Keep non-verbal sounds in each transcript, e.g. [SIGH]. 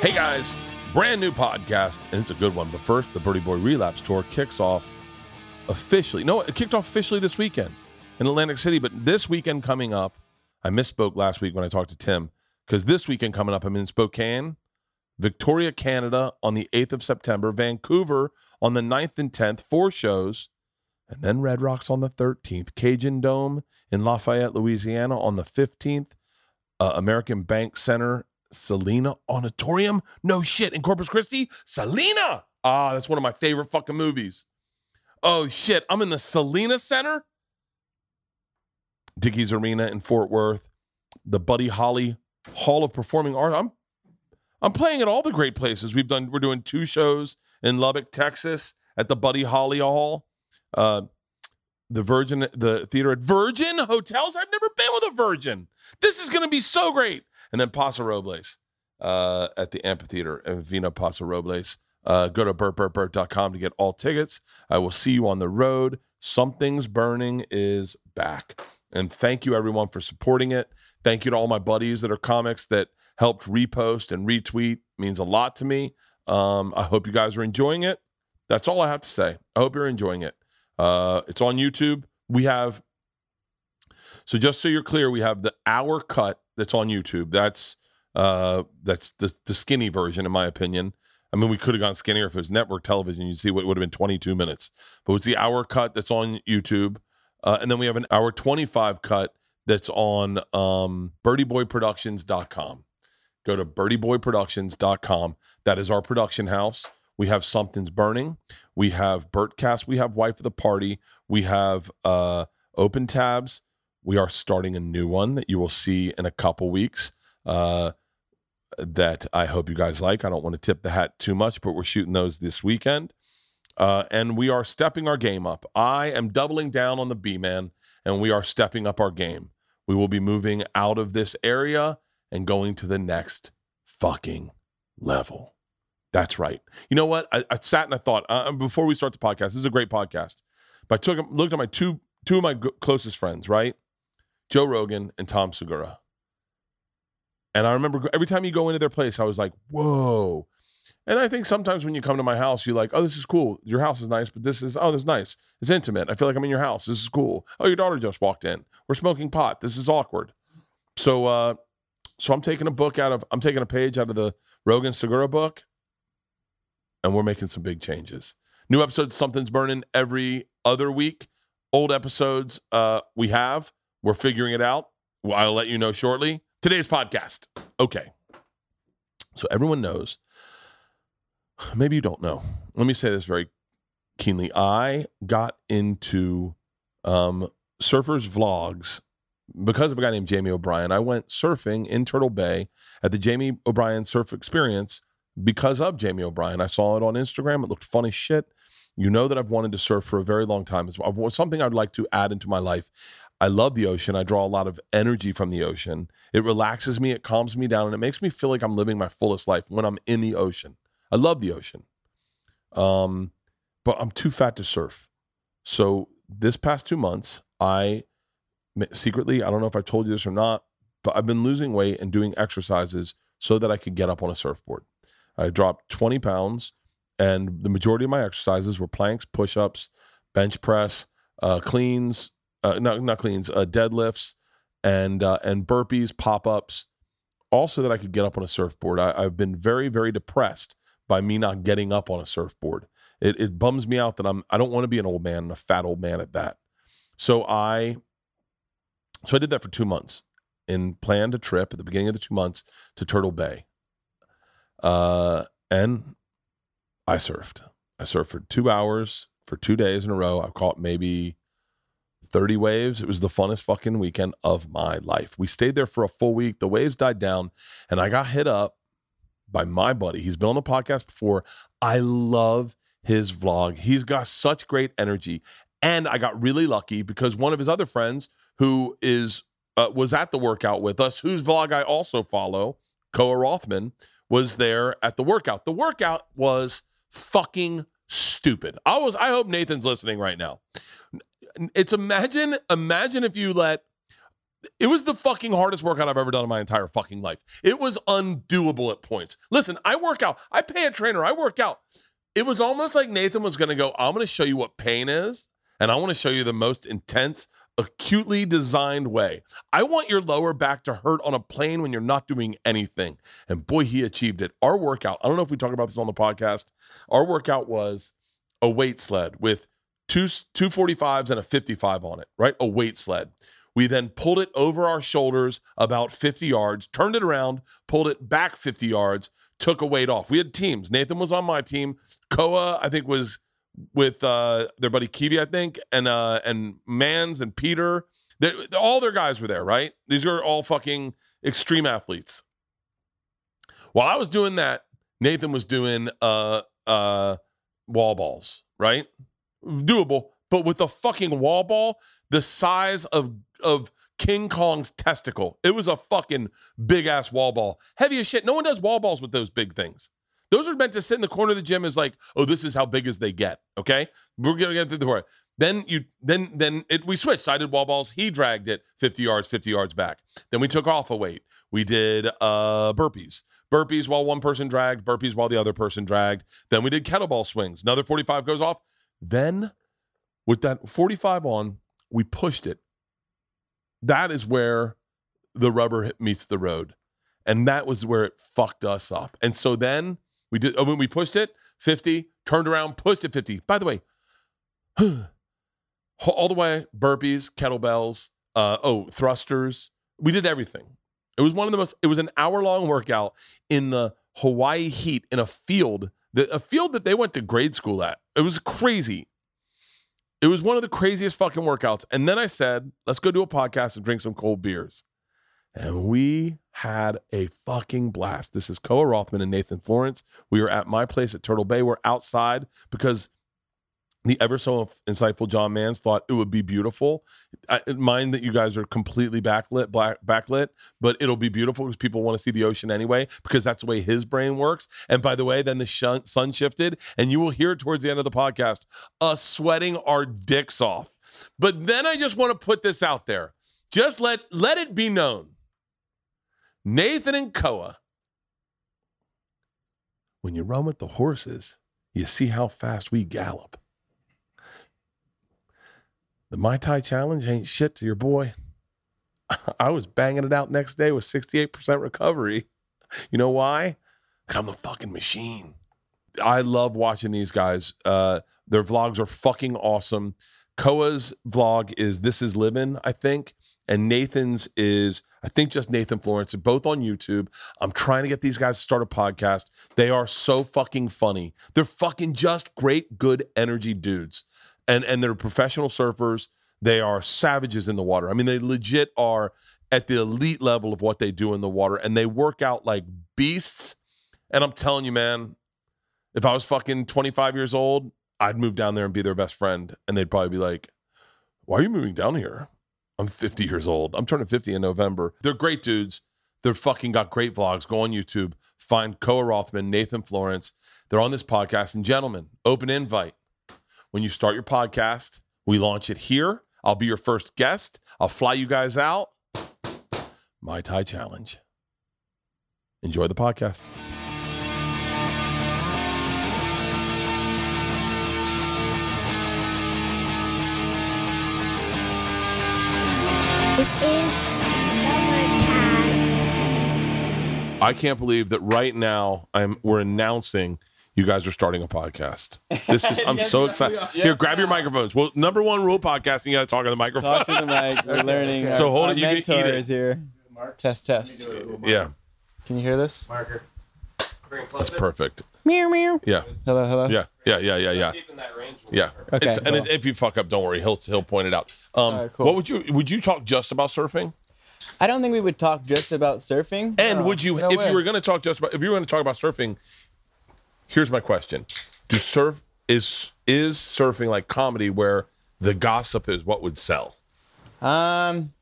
Hey guys, brand new podcast, and it's a good one. But first, the Berty Boy Relapse Tour kicks off officially. No, it kicked off officially this weekend in Atlantic City, but this weekend coming up, I misspoke last week when I talked to Tim, because this weekend coming up, I'm in Spokane, Victoria, Canada on the 8th of September, Vancouver on the 9th and 10th, four shows, and then Red Rocks on the 13th, Cajun Dome in Lafayette, Louisiana on the 15th, uh, American Bank Center Selena Auditorium? No shit. In Corpus Christi? Selena! Ah, that's one of my favorite fucking movies. Oh shit. I'm in the Selena Center. Dickies Arena in Fort Worth. The Buddy Holly Hall of Performing Art. I'm I'm playing at all the great places. We've done we're doing two shows in Lubbock, Texas at the Buddy Holly Hall. Uh the Virgin, the theater at Virgin Hotels. I've never been with a Virgin. This is going to be so great and then Paso Robles uh, at the amphitheater in Vino Paso Robles. Uh, go to bertbertbert.com to get all tickets. I will see you on the road. Something's Burning is back. And thank you, everyone, for supporting it. Thank you to all my buddies that are comics that helped repost and retweet. Means a lot to me. Um, I hope you guys are enjoying it. That's all I have to say. I hope you're enjoying it. Uh, it's on YouTube. We have, so just so you're clear, we have the hour cut that's on YouTube. That's uh, that's the the skinny version, in my opinion. I mean, we could have gone skinnier if it was network television. You'd see what would have been 22 minutes, but it's the hour cut that's on YouTube, uh, and then we have an hour 25 cut that's on um, BertyBoyProductions.com. Go to BertyBoyProductions.com. That is our production house. We have Something's Burning. We have Bertcast. We have Wife of the Party. We have uh, Open Tabs. We are starting a new one that you will see in a couple weeks. Uh, that I hope you guys like. I don't want to tip the hat too much, but we're shooting those this weekend. Uh, and we are stepping our game up. I am doubling down on the B man, and we are stepping up our game. We will be moving out of this area and going to the next fucking level. That's right. You know what? I, I sat and I thought uh, before we start the podcast. This is a great podcast. But I took looked at my two two of my closest friends, right? Joe Rogan and Tom Segura. And I remember every time you go into their place, I was like, whoa. And I think sometimes when you come to my house, you're like, oh, this is cool. Your house is nice, but this is, oh, this is nice. It's intimate. I feel like I'm in your house. This is cool. Oh, your daughter just walked in. We're smoking pot. This is awkward. So, uh, so I'm taking a book out of, I'm taking a page out of the Rogan Segura book, and we're making some big changes. New episodes, Something's Burning every other week. Old episodes, uh, we have we're figuring it out. I'll let you know shortly. Today's podcast. Okay. So everyone knows. Maybe you don't know. Let me say this very keenly. I got into um, surfers vlogs because of a guy named Jamie O'Brien. I went surfing in Turtle Bay at the Jamie O'Brien Surf Experience because of Jamie O'Brien. I saw it on Instagram. It looked funny shit. You know that I've wanted to surf for a very long time. It's something I'd like to add into my life. I love the ocean. I draw a lot of energy from the ocean. It relaxes me, it calms me down, and it makes me feel like I'm living my fullest life when I'm in the ocean. I love the ocean. Um, but I'm too fat to surf. So this past two months, I secretly, I don't know if I told you this or not, but I've been losing weight and doing exercises so that I could get up on a surfboard. I dropped 20 pounds, and the majority of my exercises were planks, push ups, bench press, uh, cleans, uh, not not cleans, uh, deadlifts, and uh, and burpees, pop ups, also that I could get up on a surfboard. I, have been very very depressed by me not getting up on a surfboard. It it bums me out that I'm I don't want to be an old man, a fat old man at that. So I so I did that for two months and planned a trip at the beginning of the two months to Turtle Bay. Uh, and I surfed. I surfed for two hours for two days in a row. I caught maybe 30 waves. It was the funnest fucking weekend of my life. We stayed there for a full week. The waves died down, and I got hit up by my buddy. He's been on the podcast before. I love his vlog. He's got such great energy. And I got really lucky because one of his other friends who is uh, was at the workout with us, whose vlog I also follow, Koa Rothman, was there at the workout. The workout was fucking stupid. I was I hope Nathan's listening right now it's imagine imagine if you let it was the fucking hardest workout I've ever done in my entire fucking life. It was undoable at points. Listen, I work out. I pay a trainer. I work out. It was almost like Nathan was going to go, I'm going to show you what pain is, and I want to show you the most intense, acutely designed way. I want your lower back to hurt on a plane when you're not doing anything. And boy, he achieved it. Our workout, I don't know if we talk about this on the podcast. Our workout was a weight sled with two 245s and a 55 on it, right? A weight sled. We then pulled it over our shoulders about 50 yards, turned it around, pulled it back 50 yards, took a weight off. We had teams. Nathan was on my team. Koa, I think, was with uh, their buddy Kiwi, I think, and uh, and Mans and Peter. They're, all their guys were there, right? These are all fucking extreme athletes. While I was doing that, Nathan was doing uh uh wall balls, right? Doable, but with a fucking wall ball the size of of King Kong's testicle. It was a fucking big ass wall ball. Heavy as shit. No one does wall balls with those big things. Those are meant to sit in the corner of the gym as like, oh, this is how big as they get. Okay. We're gonna get through the door. Then you then then it we switched. I did wall balls. He dragged it 50 yards, 50 yards back. Then we took off a weight. We did uh burpees. Burpees while one person dragged, burpees while the other person dragged. Then we did kettlebell swings. Another 45 goes off. Then with that 45 on, we pushed it. That is where the rubber meets the road. And that was where it fucked us up. And so then we did, oh, when we pushed it 50, turned around, pushed it 50. By the way, [SIGHS] all the way burpees, kettlebells, uh, oh, thrusters. We did everything. It was one of the most, it was an hour long workout in the Hawaii heat in a field, that, a field that they went to grade school at. It was crazy. It was one of the craziest fucking workouts. And then I said, let's go do a podcast and drink some cold beers. And we had a fucking blast. This is Koa Rothman and Nathan Florence. We were at my place at Turtle Bay. We're outside because the ever so insightful John Mans thought it would be beautiful. I mind that you guys are completely backlit, black, backlit, but it'll be beautiful because people want to see the ocean anyway, because that's the way his brain works. And by the way, then the sh- sun shifted, and you will hear towards the end of the podcast, us sweating our dicks off. But then I just want to put this out there. Just let let it be known. Nathan and Koa, when you run with the horses, you see how fast we gallop. The Mai Tai challenge ain't shit to your boy. [LAUGHS] I was banging it out next day with 68% recovery. You know why? Because I'm the fucking machine. I love watching these guys. Uh, their vlogs are fucking awesome. Koa's vlog is This Is Living, I think. And Nathan's is, I think, just Nathan Florence, are both on YouTube. I'm trying to get these guys to start a podcast. They are so fucking funny. They're fucking just great, good energy dudes and and they're professional surfers. They are savages in the water. I mean, they legit are at the elite level of what they do in the water, and they work out like beasts. And I'm telling you, man, if I was fucking 25 years old, I'd move down there and be their best friend, and they'd probably be like, "Why are you moving down here?" I'm 50 years old. I'm turning 50 in November. They're great dudes. They're fucking got great vlogs. Go on YouTube, find Koa Rothman, Nathan Florence. They're on this podcast. And gentlemen, open invite when you start your podcast. We launch it here. I'll be your first guest. I'll fly you guys out. Mai Tai Challenge. Enjoy the podcast. This is. I can't believe that right now I'm we're announcing you guys are starting a podcast. This is I'm [LAUGHS] so excited. Yes, Here, grab your microphones. Well, number one rule podcasting, you got to talk on the microphone. Talk to the mic. We're [LAUGHS] learning. So our, hold our it, you can eat mentor it. is here. Test, test. yeah, Can you hear this? Marker. Bring it that's closer. perfect. Meow meow. Yeah, Hello, hello. yeah, yeah, yeah, yeah, yeah. Keep in that range. will Yeah. be perfect. Okay, It's- and cool. it- if you fuck up, don't worry. He'll he'll point it out. Um, All right, cool. What would you would you talk just about surfing? I don't think we would talk just about surfing. And No, would you, no if way. you were going to talk just about, if you were going to talk about surfing, here's my question: Do surf is is surfing like comedy where the gossip is what would sell? Um,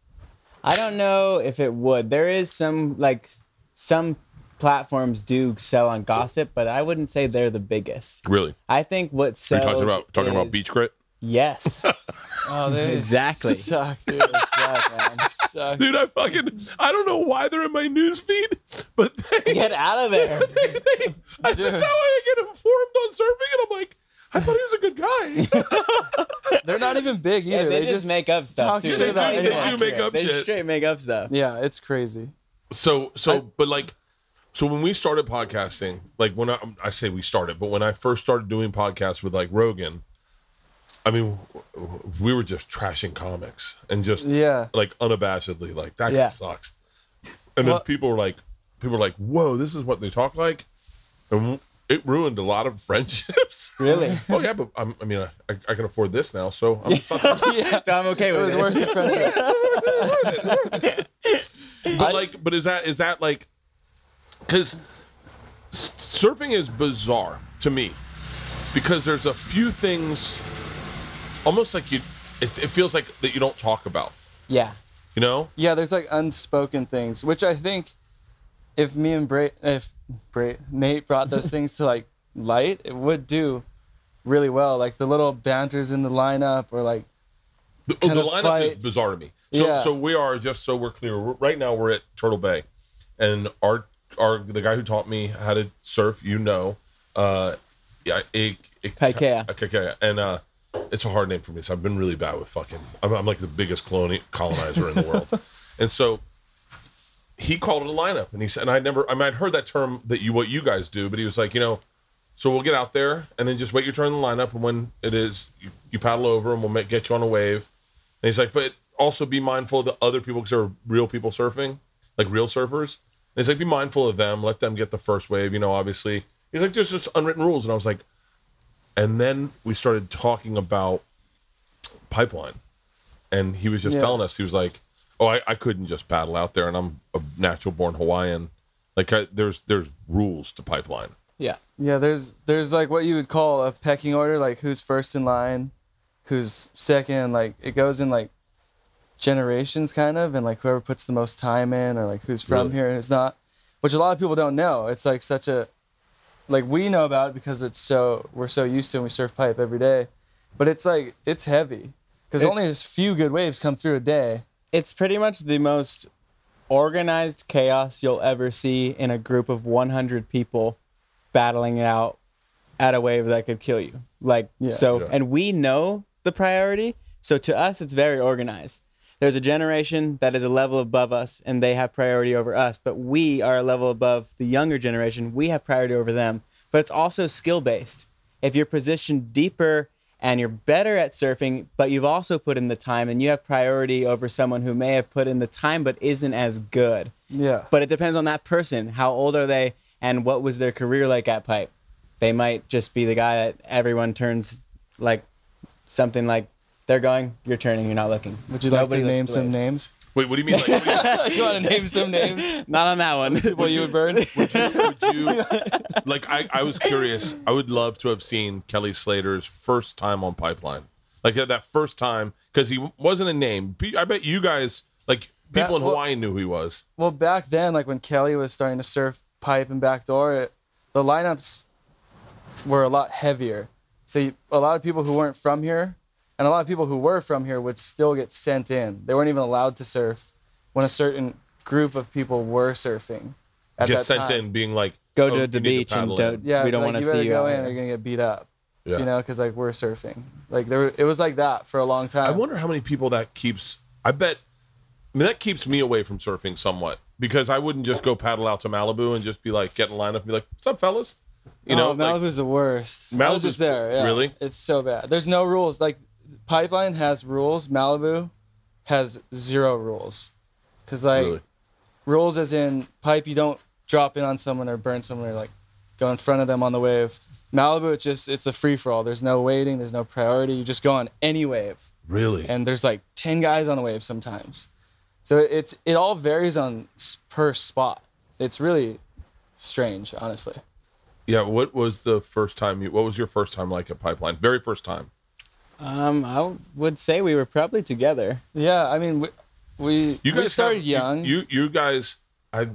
I don't know if it would. There is some like some platforms do sell on gossip, but I wouldn't say they're the biggest. Really? I think what Are sells. you talking about talking about BeachGrit? Yes. [LAUGHS] Oh, they [LAUGHS] Exactly. suck, dude. Suck, man. Suck. Dude, I fucking I don't know why they're in my news feed, but they, [LAUGHS] Get out of there. they, they that's Dude. just how I get informed on surfing, and I'm like, I thought he was a good guy. They're not even big Yeah, either. they, they, just, just make up stuff. talk shit They about don't anyone. They do make accurate. up They shit. straight make up stuff. yeah, it's crazy. So so but like so when we started podcasting, like when I I say we started, but when I first started doing podcasts with like Rogan, I mean we were just trashing comics and just Yeah. like unabashedly like that Yeah. sucks. And then Well- people were like people were like, "Whoa, this is what they talk like." And it ruined a lot of [LAUGHS] friendships. Really? [LAUGHS] oh yeah, but I'm, I mean, I, I can afford this now, so I'm [LAUGHS] So I'm okay It was it. worth the friendship. but like but is that is that like because surfing is bizarre to me because there's a few things almost like you it, it feels like that you don't talk about Yeah. you know Yeah, there's like unspoken things, which I think if me and Bra- if Bra- Nate brought those things to like light, it would do really well. Like the little banters in the lineup, or like the, Kind the of lineup fights. is bizarre to me so Yeah. so we are just so we're clear we're, right now we're at turtle bay and our our the guy who taught me how to surf you know uh yeah it, it, Kaikea. Kaikea. and uh it's a hard name for me so i've been really bad with fucking i'm, I'm like the biggest coloni- colonizer in the world. [LAUGHS] And so he called it a lineup and he said and i never i mean i'd heard that term that you what you guys do but he was like you know so we'll get out there and then just wait your turn in the lineup and when it is you, you paddle over and we'll make, get you on a wave. And he's like but also be mindful of the other people because there are real people surfing like real surfers. And he's like be mindful of them let them get the first wave you know obviously. He's like there's just unwritten rules and i was like and then we started talking about pipeline and he was just Yeah. telling us he was like oh I, I couldn't just paddle out there and i'm a natural born hawaiian like I, there's there's rules to pipeline Yeah. yeah, there's there's like what you would call a pecking order, like who's first in line, who's second. Like it goes in like generations, kind of, and like whoever puts the most time in, or like who's from Really? here and who's not, which a lot of people don't know. It's like such a like we know about it because it's so we're so used to it and we surf pipe every day, but it's like it's heavy because It- only a few good waves come through a day. It's pretty much the most organized chaos you'll ever see in a group of 100 people battling it out at a wave that could kill you. Like Yeah. so Yeah. and we know the priority. So to us it's very organized. There's a generation that is a level above us and they have priority over us, but we are a level above the younger generation. We have priority over them. But it's also skill based. If you're positioned deeper and you're better at surfing, but you've also put in the time and you have priority over someone who may have put in the time but isn't as good. Yeah. But it depends on that person. How old are they and what was their career like at pipe? They might just be the guy that everyone turns like something like they're going, you're turning, you're not looking. Would you like Nobody to looks name the some wave. names? wait what do you mean like, what do you- [LAUGHS] you want to name some names? [LAUGHS] Not on that one. People you would burn? would you like I, I was curious i would love to have seen kelly slater's first time on pipeline like that first time because he wasn't a name Pe- i bet you guys like people That- in well- hawaii knew who he was Well, back then, like when Kelly was starting to surf pipe and backdoor, it, the lineups were a lot heavier. So you, a lot of people who weren't from here, and a lot of people who were from here would still get sent in. They weren't even allowed to surf when a certain group of people were surfing. At get that sent time. in being like Go oh, to the need beach and don't. Yeah, we don't like, want to see you go out in. Or you're gonna get beat up. Yeah. You know, because like we're surfing. Like there, it was like that for a long time. i wonder how many people that keeps i bet I mean, that keeps me away from surfing somewhat because I wouldn't just go paddle out to Malibu and just be like, get in line up and be like, what's up, fellas? You oh, know, oh, like, Malibu's the worst. I Malibu's- just there. Yeah. really? It's so bad. There's no rules. Like Pipeline has rules. Malibu has zero rules. Cause like really? rules as in pipe, you don't drop in on someone or burn someone or like go in front of them on the wave. Malibu, it's just it's a free for all. There's no waiting. There's no priority. You just go on any wave, Really? and there's like ten guys on a wave sometimes. So it's it all varies on s- per spot. It's really strange, honestly. yeah. What was the first time you, what was your first time like at Pipeline? Very first time. Um, I would say we were probably together. Yeah, I mean, we we, You we guys started have, young. You, you guys, I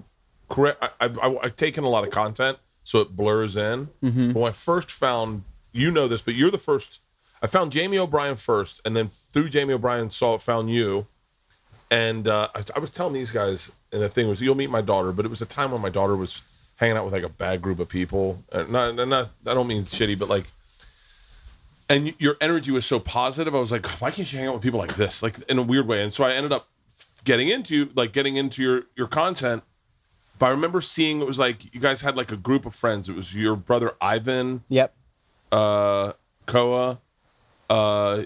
correct. I, I, I've taken a lot of content, so it blurs in. Mm-hmm. But when I first found, you know this, but you're the first. I found Jamie O'Brien first, and then through Jamie O'Brien saw it found you. And uh, I, I was telling these guys, and the thing was, you'll meet my daughter, but it was a time when my daughter was hanging out with like a bad group of people. Uh, not, not, I don't mean shitty, but like, and your energy was so positive. I was like, why can't you hang out with people like this, like in a weird way? And so I ended up getting into like getting into your your content. But I remember seeing it was like you guys had like a group of friends. It was your brother Ivan, Yep. uh, Koa, uh,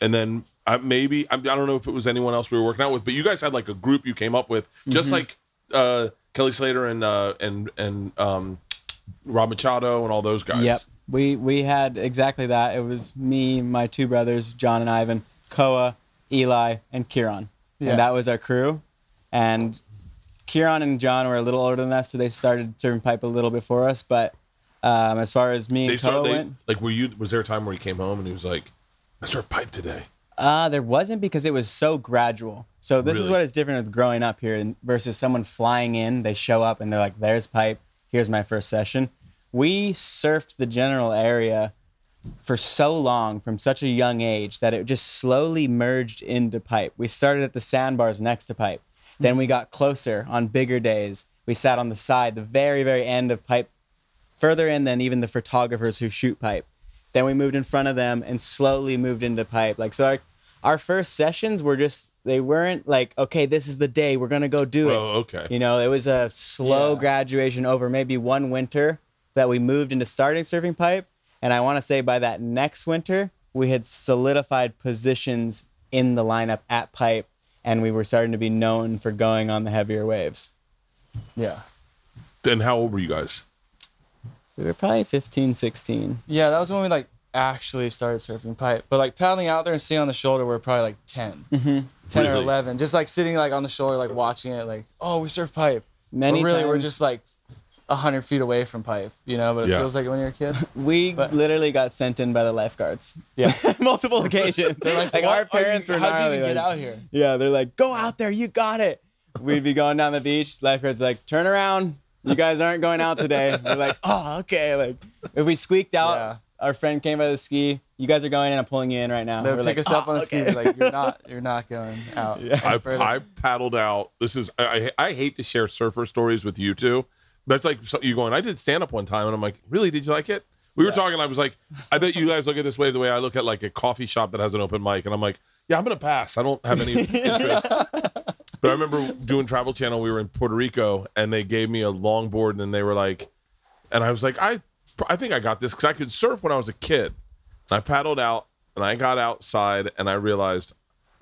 and then uh, maybe I, I don't know if it was anyone else we were working out with, but you guys had like a group you came up with, just Mm-hmm. like uh, Kelly Slater and uh, and and um, Rob Machado and all those guys. Yep. We we had exactly that. It was me, my two brothers, John and Ivan, Koa, Eli, and Kieran. Yeah. And that was our crew. And Kieran and John were a little older than us, so they started serving pipe a little before us. But um, as far as me They and Koa started. They, went, like, were you? Was there a time where he came home and he was like, "I served pipe today"? Uh, there wasn't because it was so gradual. So this is what is different with growing up here versus someone flying in. They show up and they're like, "There's pipe. Here's my first session." We surfed the general area for so long from such a young age that it just slowly merged into pipe. We started at the sandbars next to pipe. Then we got closer on bigger days. We sat on the side, the very, very end of pipe, further in than even the photographers who shoot pipe. Then we moved in front of them and slowly moved into pipe. Like so, our, our first sessions were just they weren't like okay, this is the day we're gonna go do it. Oh, okay. You know, it was a slow Yeah. graduation over maybe one winter that we moved into starting surfing pipe. And I want to say by that next winter, we had solidified positions in the lineup at pipe and we were starting to be known for going on the heavier waves. Yeah. Then how old were you guys? We were probably 15, 16. Yeah, that was when we like actually started surfing pipe. But like paddling out there and sitting on the shoulder, we were probably like 10, Mm-hmm. 10 or 11. Just like sitting like on the shoulder, like watching it, like, oh, we surf pipe. Many but really, we're just like 100 feet away from pipe, you know? But it Yeah. feels like when you're a kid. [LAUGHS] We But- literally got sent in by the lifeguards. Yeah. [LAUGHS] Multiple occasions. They're like, like our are you- parents were How'd you gnarly, even get like- out here? Yeah, they're like, go out there, you got it. We'd be going down the beach. Lifeguards like, turn around. You guys aren't going out today. We're like, [LAUGHS] oh, okay. Like, if we squeaked out, Yeah. our friend came by the ski. You guys are going in. I'm pulling you in right now. They would We're pick like, us up "Oh, on the oh, okay." ski, like you're not, you're not going out. I, further. I paddled out. This is I, I I hate to share surfer stories with you two. That's like so- you going. I did stand up one time, and I'm like, really? Did you like it? We were talking. I was like, I bet you guys look at this way the way I look at like a coffee shop that has an open mic, and I'm like, yeah, I'm gonna pass. I don't have any [LAUGHS] interest. but I remember doing Travel Channel. We were in Puerto Rico, and they gave me a longboard, and then they were like, and I was like, I I think I got this because I could surf when I was a kid. And I paddled out, and I got outside, and I realized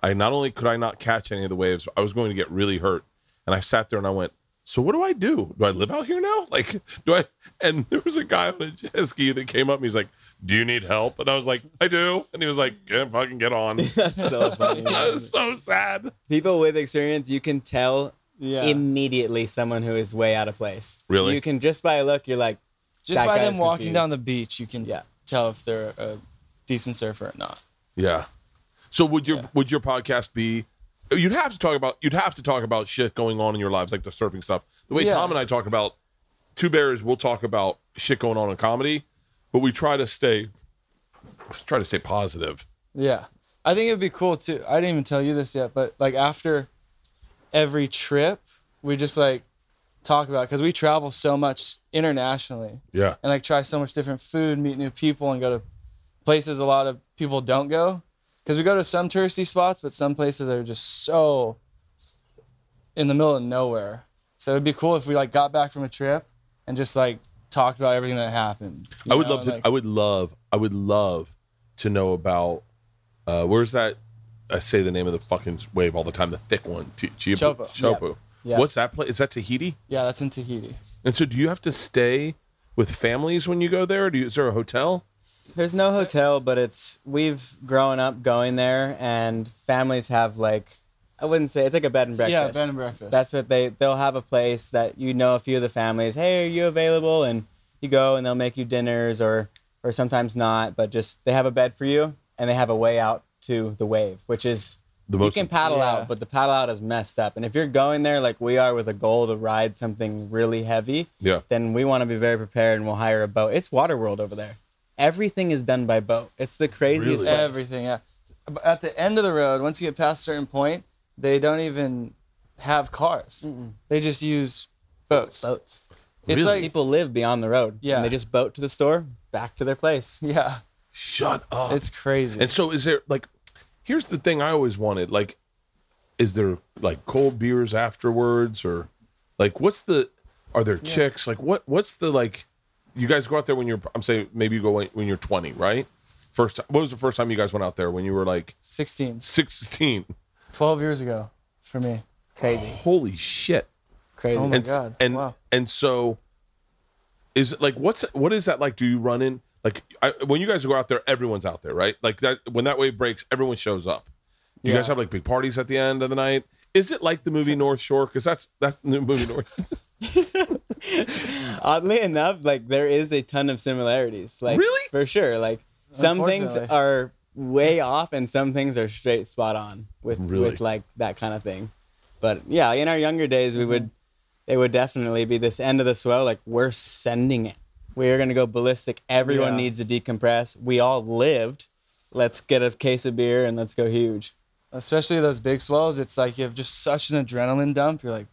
I not only could I not catch any of the waves, I was going to get really hurt. And I sat there and I went, so what do I do? Do I live out here now? [LAUGHS] Like, do I? And there was a guy on a jet ski that came up and he's like, do you need help? And I was like, I do. And he was like, yeah, fucking get on. [LAUGHS] That's so [LAUGHS] funny. That was so sad. People with experience, you can tell Yeah. immediately someone who is way out of place. Really? You can just by a look, you're like, Just that by guy's them walking confused. down the beach, you can Yeah. tell if they're a decent surfer or not. Yeah. So would your would your podcast be? You'd have to talk about you'd have to talk about shit going on in your lives, like the surfing stuff. The way Yeah. Tom and I talk about two bears, we'll talk about shit going on in comedy, but we try to stay try to stay positive. Yeah. I think it'd be cool too. I didn't even tell you this yet, but like after every trip, we just like talk about because we travel so much internationally Yeah. and like try so much different food, meet new people, and go to places a lot of people don't go. Because we go to some touristy spots, but some places are just so in the middle of nowhere. So it'd be cool if we like got back from a trip and just like talked about everything that happened. I would know, love to like- I would love I would love to know about uh where's that I say the name of the fucking wave all the time, the thick one. T- Chiapu. Chopo. Chopo. Yeah. What's that place? Is that Tahiti? yeah, that's in Tahiti. And so do you have to stay with families when you go there? Or do you, is there a hotel? There's no hotel, but it's we've grown up going there, and families have like I wouldn't say it's like a bed and breakfast. Yeah, bed and breakfast. That's what they they'll have a place that you know a few of the families. Hey, are you available? And you go, and they'll make you dinners, or or sometimes not, but just they have a bed for you, and they have a way out to the wave, which is The you most can paddle Yeah. out, but the paddle out is messed up. And if you're going there like we are with a goal to ride something really heavy, Yeah. then we want to be very prepared and we'll hire a boat. It's Waterworld over there. Everything is done by boat. It's the craziest. Really? place. Everything, yeah. But At the end of the road, once you get past a certain point, they don't even have cars. They just use boats. Boats. It's Really? like People live beyond the road. Yeah. And they just boat to the store, back to their place. [LAUGHS] yeah, Shut up. it's crazy. And so is there like here's the thing I always wanted like is there like cold beers afterwards or like what's the are there chicks like what what's the like you guys go out there when you're I'm saying maybe you go when when you're 20 right? First ti- what was the first time you guys went out there when you were like 16, 16 12 years ago for me. Crazy. holy shit. Crazy. Oh my and God, and wow. and so is it like what's what is that like? Do you run in like I, when you guys go out there everyone's out there right? Like that when that wave breaks everyone shows up. Do you guys have like big parties at the end of the night? Is it like the movie north shore? Because that's that's the movie north [LAUGHS] [LAUGHS] Oddly enough, like there is a ton of similarities. Like Really? for sure. Like some things are way off and some things are straight spot on with Really? with like that kind of thing. But yeah, in our younger days we would it would definitely be this end of the swell, like we're sending it. We are gonna go ballistic. Everyone Yeah. needs to decompress. We all lived. Let's get a case of beer and let's go huge. Especially those big swells, it's like you have just such an adrenaline dump. You're like,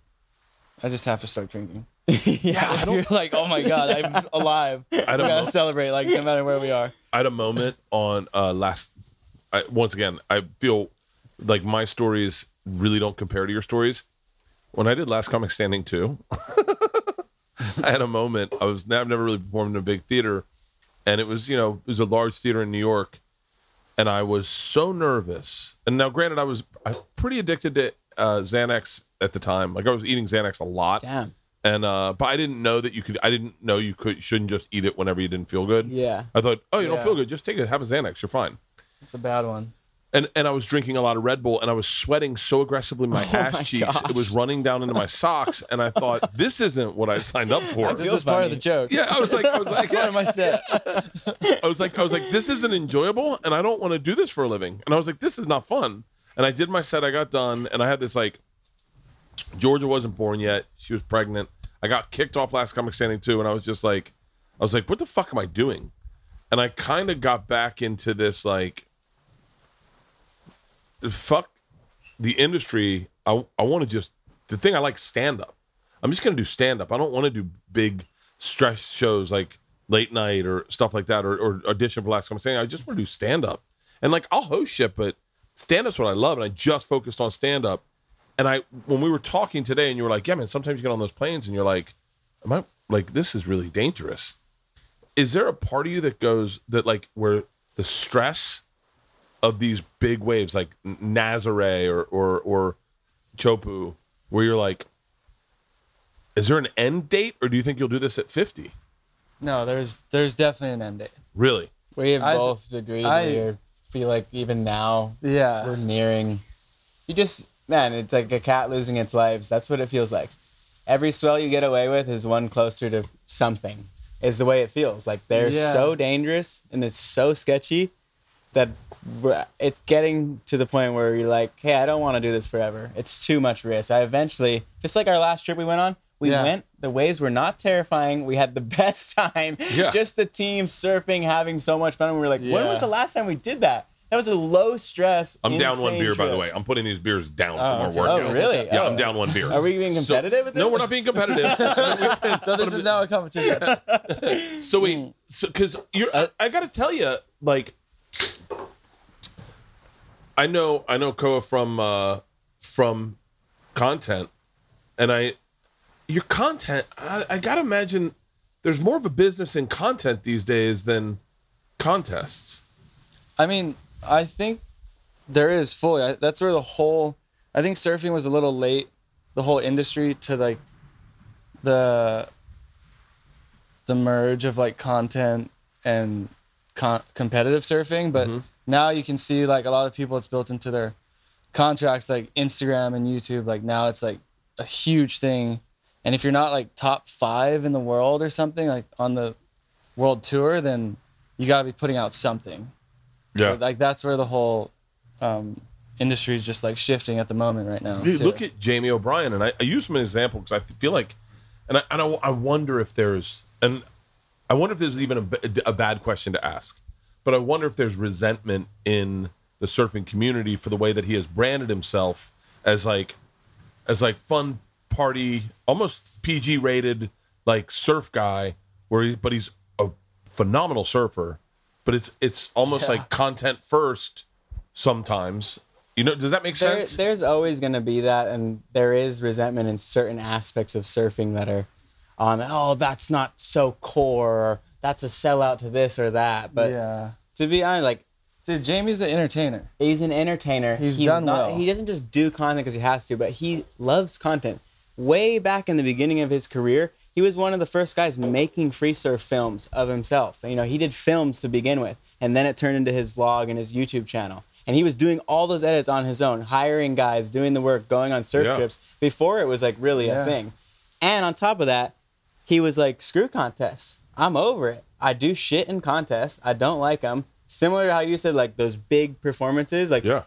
I just have to start drinking. [LAUGHS] yeah. You're like, oh my god, I'm [LAUGHS] alive. I don't gotta know. celebrate, like no matter where we are. I had a moment on uh last I, once again i feel like my stories really don't compare to your stories when i did last comic standing too, [LAUGHS] i had a moment i was i've never really performed in a big theater and it was you know it was a large theater in new york and i was so nervous and now granted i was I, pretty addicted to uh, xanax at the time like i was eating xanax a lot Damn. And uh but i didn't know that you could i didn't know you could shouldn't just eat it whenever you didn't feel good Yeah. I thought, oh, you don't Yeah. feel good, just take it, have a Xanax, you're fine. It's a bad one. And and I was drinking a lot of Red Bull, and I was sweating so aggressively my ass [LAUGHS] Oh my cheeks, it was running down into my [LAUGHS] socks, and I thought, this isn't what I signed up for. This is part of the joke. Yeah, I was like, I was [LAUGHS] like, part of my set. I was like, I was like, this isn't enjoyable, and I don't want to do this for a living. And I was like, this is not fun. And I did my set, I got done, and I had this like, Georgia wasn't born yet, she was pregnant. I got kicked off Last Comic Standing too, and I was just like, I was like, what the fuck am I doing? And I kind of got back into this like, fuck the industry. I I want to just the thing I like stand up. I'm just gonna do stand up. I don't want to do big stress shows like late night or stuff like that or, or audition for last comic standing. I just want to do stand up. And like I'll host shit, but stand up's what I love, and I just focused on stand up. And I when we were talking today, and you were like, "Yeah, man." Sometimes you get on those planes, and you're like, "Am I like this is really dangerous?" Is there a part of you that goes that like where the stress of these big waves, like N- Nazare or or or Chopu, where you're like, is there an end date, or do you think you'll do this at 50? No, there's there's definitely an end date. Really? We have I- both agreed. I- we feel like even now Yeah. we're nearing. You just man, it's like a cat losing its lives. That's what it feels like. Every swell you get away with is one closer to something. Is the way it feels. Like they're Yeah. so dangerous and it's so sketchy that it's getting to the point where you're like, hey, I don't want to do this forever. It's too much risk. I eventually, just like our last trip we went on, we Yeah. went. The waves were not terrifying. We had the [LAUGHS] best time. Yeah. Just the team surfing, having so much fun. We were like, when was the last time we did that? That was a low stress. I'm down one insane beer, by the way. I'm putting these beers down Oh, from our okay. workout. Oh, really? Yeah, Oh. I'm down one beer. Are we being competitive with this? No, we're not being competitive. [LAUGHS] So this is now a competition. [LAUGHS] so wait, so because you're, I, I got to tell you, like, I know, I know Koa from uh from content, and I, your content, I, I gotta imagine there's more of a business in content these days than contests. I mean, I think there is fully. I, that's where the whole. I think surfing was a little late, the whole industry to like the the merge of like content and con- competitive surfing. But mm-hmm. now you can see like a lot of people. It's built into their contracts, like Instagram and YouTube. Like now it's like a huge thing. And if you're not like top five in the world or something like on the world tour, then you got to be putting out something. So like that's where the whole um, industry is just like shifting at the moment right now. Dude, too. look at Jamie O'Brien, and I, I use him as an example because I feel like, and I, and I, I wonder if there's, and I wonder if there's is even a bad question to ask, but I wonder if there's resentment in the surfing community for the way that he has branded himself as like, as like fun party, almost PG rated like surf guy, where he, but he's a phenomenal surfer, but it's it's almost Yeah. like content first sometimes. You know, does that make There, sense? there's always going to be that, and there is resentment in certain aspects of surfing that are on. Oh, that's not so core. Or, that's a sellout to this or that. But yeah. to be honest, like Dude, Jamie's an entertainer. he's an entertainer. He's He done not- well. He doesn't just do content because he has to, but he loves content. Way back in the beginning of his career, he was one of the first guys making free surf films of himself. You know, he did films to begin with, and then it turned into his vlog and his YouTube channel. And he was doing all those edits on his own, hiring guys, doing the work, going on surf Yeah. trips before it was like really Yeah. a thing. And on top of that, he was like, screw contests. I'm over it. I do shit in contests. I don't like them. Similar to how you said, like those big performances, like yeah.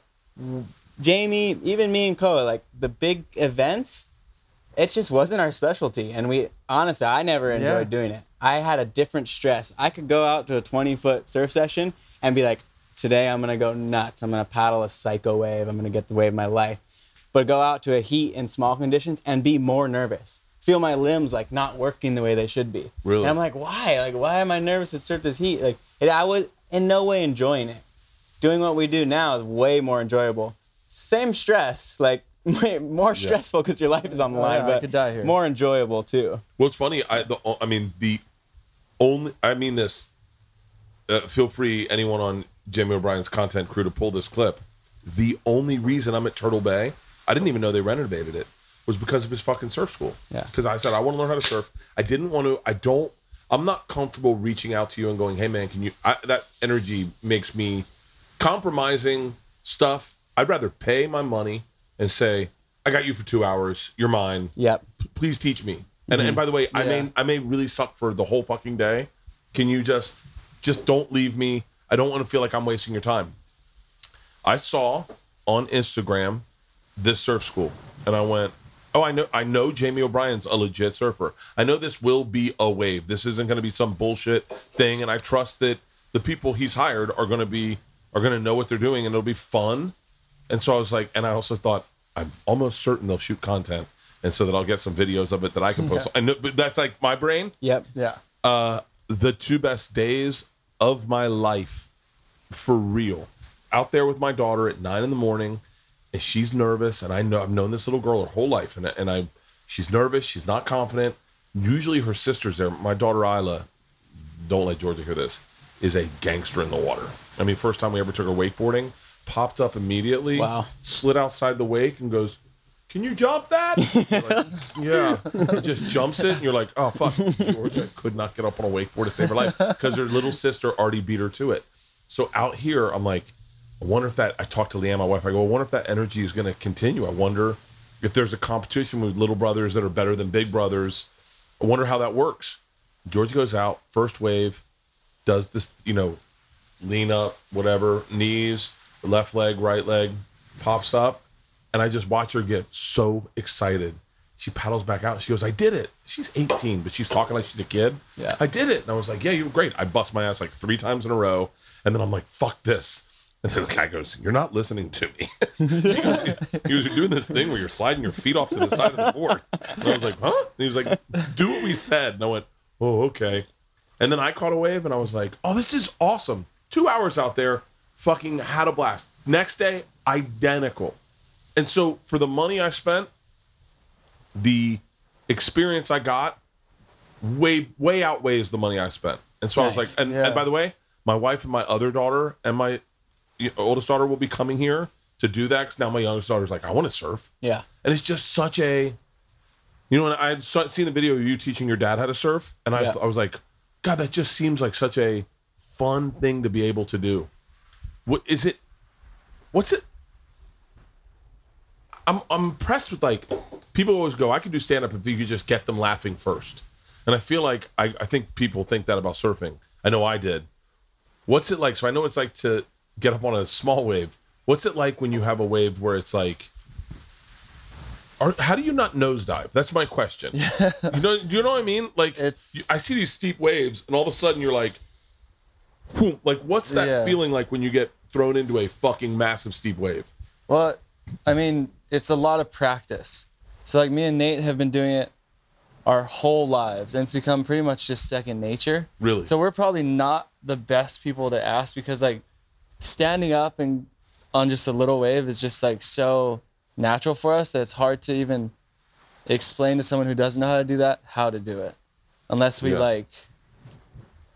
Jamie, even me and Koa, like the big events, it just wasn't our specialty. And we, honestly, I never enjoyed Yeah. doing it. I had a different stress. I could go out to a 20 foot surf session and be like, today I'm going to go nuts. I'm going to paddle a psycho wave. I'm going to get the wave of my life. But go out to a heat in small conditions and be more nervous. Feel my limbs like not working the way they should be. Really? And I'm like, why? Like, why am I nervous to surf this heat? Like, it, I was in no way enjoying it doing what we do now is way more enjoyable. Same stress, like way [LAUGHS] more stressful because your life is on the Oh, line, yeah, I but could die here. more enjoyable too. Well, it's funny. I the I mean the only I mean this. Uh, feel free anyone on Jamie O'Brien's content crew to pull this clip. The only reason I'm at Turtle Bay, I didn't even know they renovated it, was because of his fucking surf school. Yeah. Because I said I want to learn how to surf. I didn't want to. I don't. I'm not comfortable reaching out to you and going, "Hey man, can you?" I, that energy makes me compromising stuff. I'd rather pay my money and say, "I got you for two hours. You're mine Yep. please teach me. And and mm-hmm. by the way, I Yeah. may I may really suck for the whole fucking day. Can you just just don't leave me? I don't want to feel like I'm wasting your time. I saw on Instagram this surf school, and I went, "Oh, I know I know Jamie O'Brien's a legit surfer. I know this will be a wave. This isn't going to be some bullshit thing, and I trust that the people he's hired are going to be are going to know what they're doing, and it'll be fun." And so I was like, and I also thought, I'm almost certain they'll shoot content, and so that I'll get some videos of it that I can post. [LAUGHS] I know, but that's like my brain. Yep. Yeah. Uh, the two best days of my life, for real, out there with my daughter at nine in the morning, and she's nervous, and I know I've known this little girl her whole life, and and I, she's nervous, she's not confident. Usually her sister's there. My daughter Ila, don't let Georgia hear this, is a gangster in the water. I mean, first time we ever took her wakeboarding, popped up immediately, Wow. slid outside the wake and goes, Can you jump that? [LAUGHS] Like, yeah. It just jumps it, and you're like, Oh, fuck. Georgia could not get up on a wakeboard to save her life because her little sister already beat her to it. So out here, I'm like, I wonder if that, I talked to LeeAnn, my wife, I go, I wonder if that energy is going to continue. I wonder if there's a competition with little brothers that are better than big brothers. I wonder how that works. Georgia goes out, first wave, does this, you know, lean up, whatever, knees, left leg, right leg, pops up. And I just watch her get so excited. She paddles back out. She goes, I did it. She's 18, but she's talking like she's a kid. Yeah. I did it. And I was like, Yeah, you were great. I bust my ass like three times in a row. And then I'm like, Fuck this. And then the guy goes, You're not listening to me. [LAUGHS] he, goes, he was doing this thing where you're sliding your feet off to the side of the board. And I was like, Huh? And he was like, Do what we said. And I went, Oh, okay. And then I caught a wave and I was like, oh, this is awesome. Two hours out there, fucking had a blast. Next day, identical. And so for the money I spent, the experience I got way, way outweighs the money I spent. And so I was like, and, Yeah. and by the way, my wife and my other daughter and my oldest daughter will be coming here to do that because now my youngest daughter's like, I want to surf. Yeah. And it's just such a, you know, and I had seen the video of you teaching your dad how to surf, and I, Yeah. I was like, God, that just seems like such a fun thing to be able to do. What is it? What's it? I'm I'm impressed with like people always go, I could do stand up if you could just get them laughing first, and I feel like I, I think people think that about surfing. I know I did. What's it like? So I know it's like to get up on a small wave. What's it like when you have a wave where it's like Or how do you not nosedive? That's my question. [LAUGHS] You know, do you know what I mean? Like, It's- you- I see these steep waves, and all of a sudden you're like, whoom, like, what's that Yeah. feeling like when you get thrown into a fucking massive steep wave? Well, I mean, it's a lot of practice. So like me and Nate have been doing it our whole lives, and it's become pretty much just second nature. Really? So we're probably not the best people to ask because like standing up and on just a little wave is just like so natural for us that it's hard to even explain to someone who doesn't know how to do that how to do it, unless we Yeah. like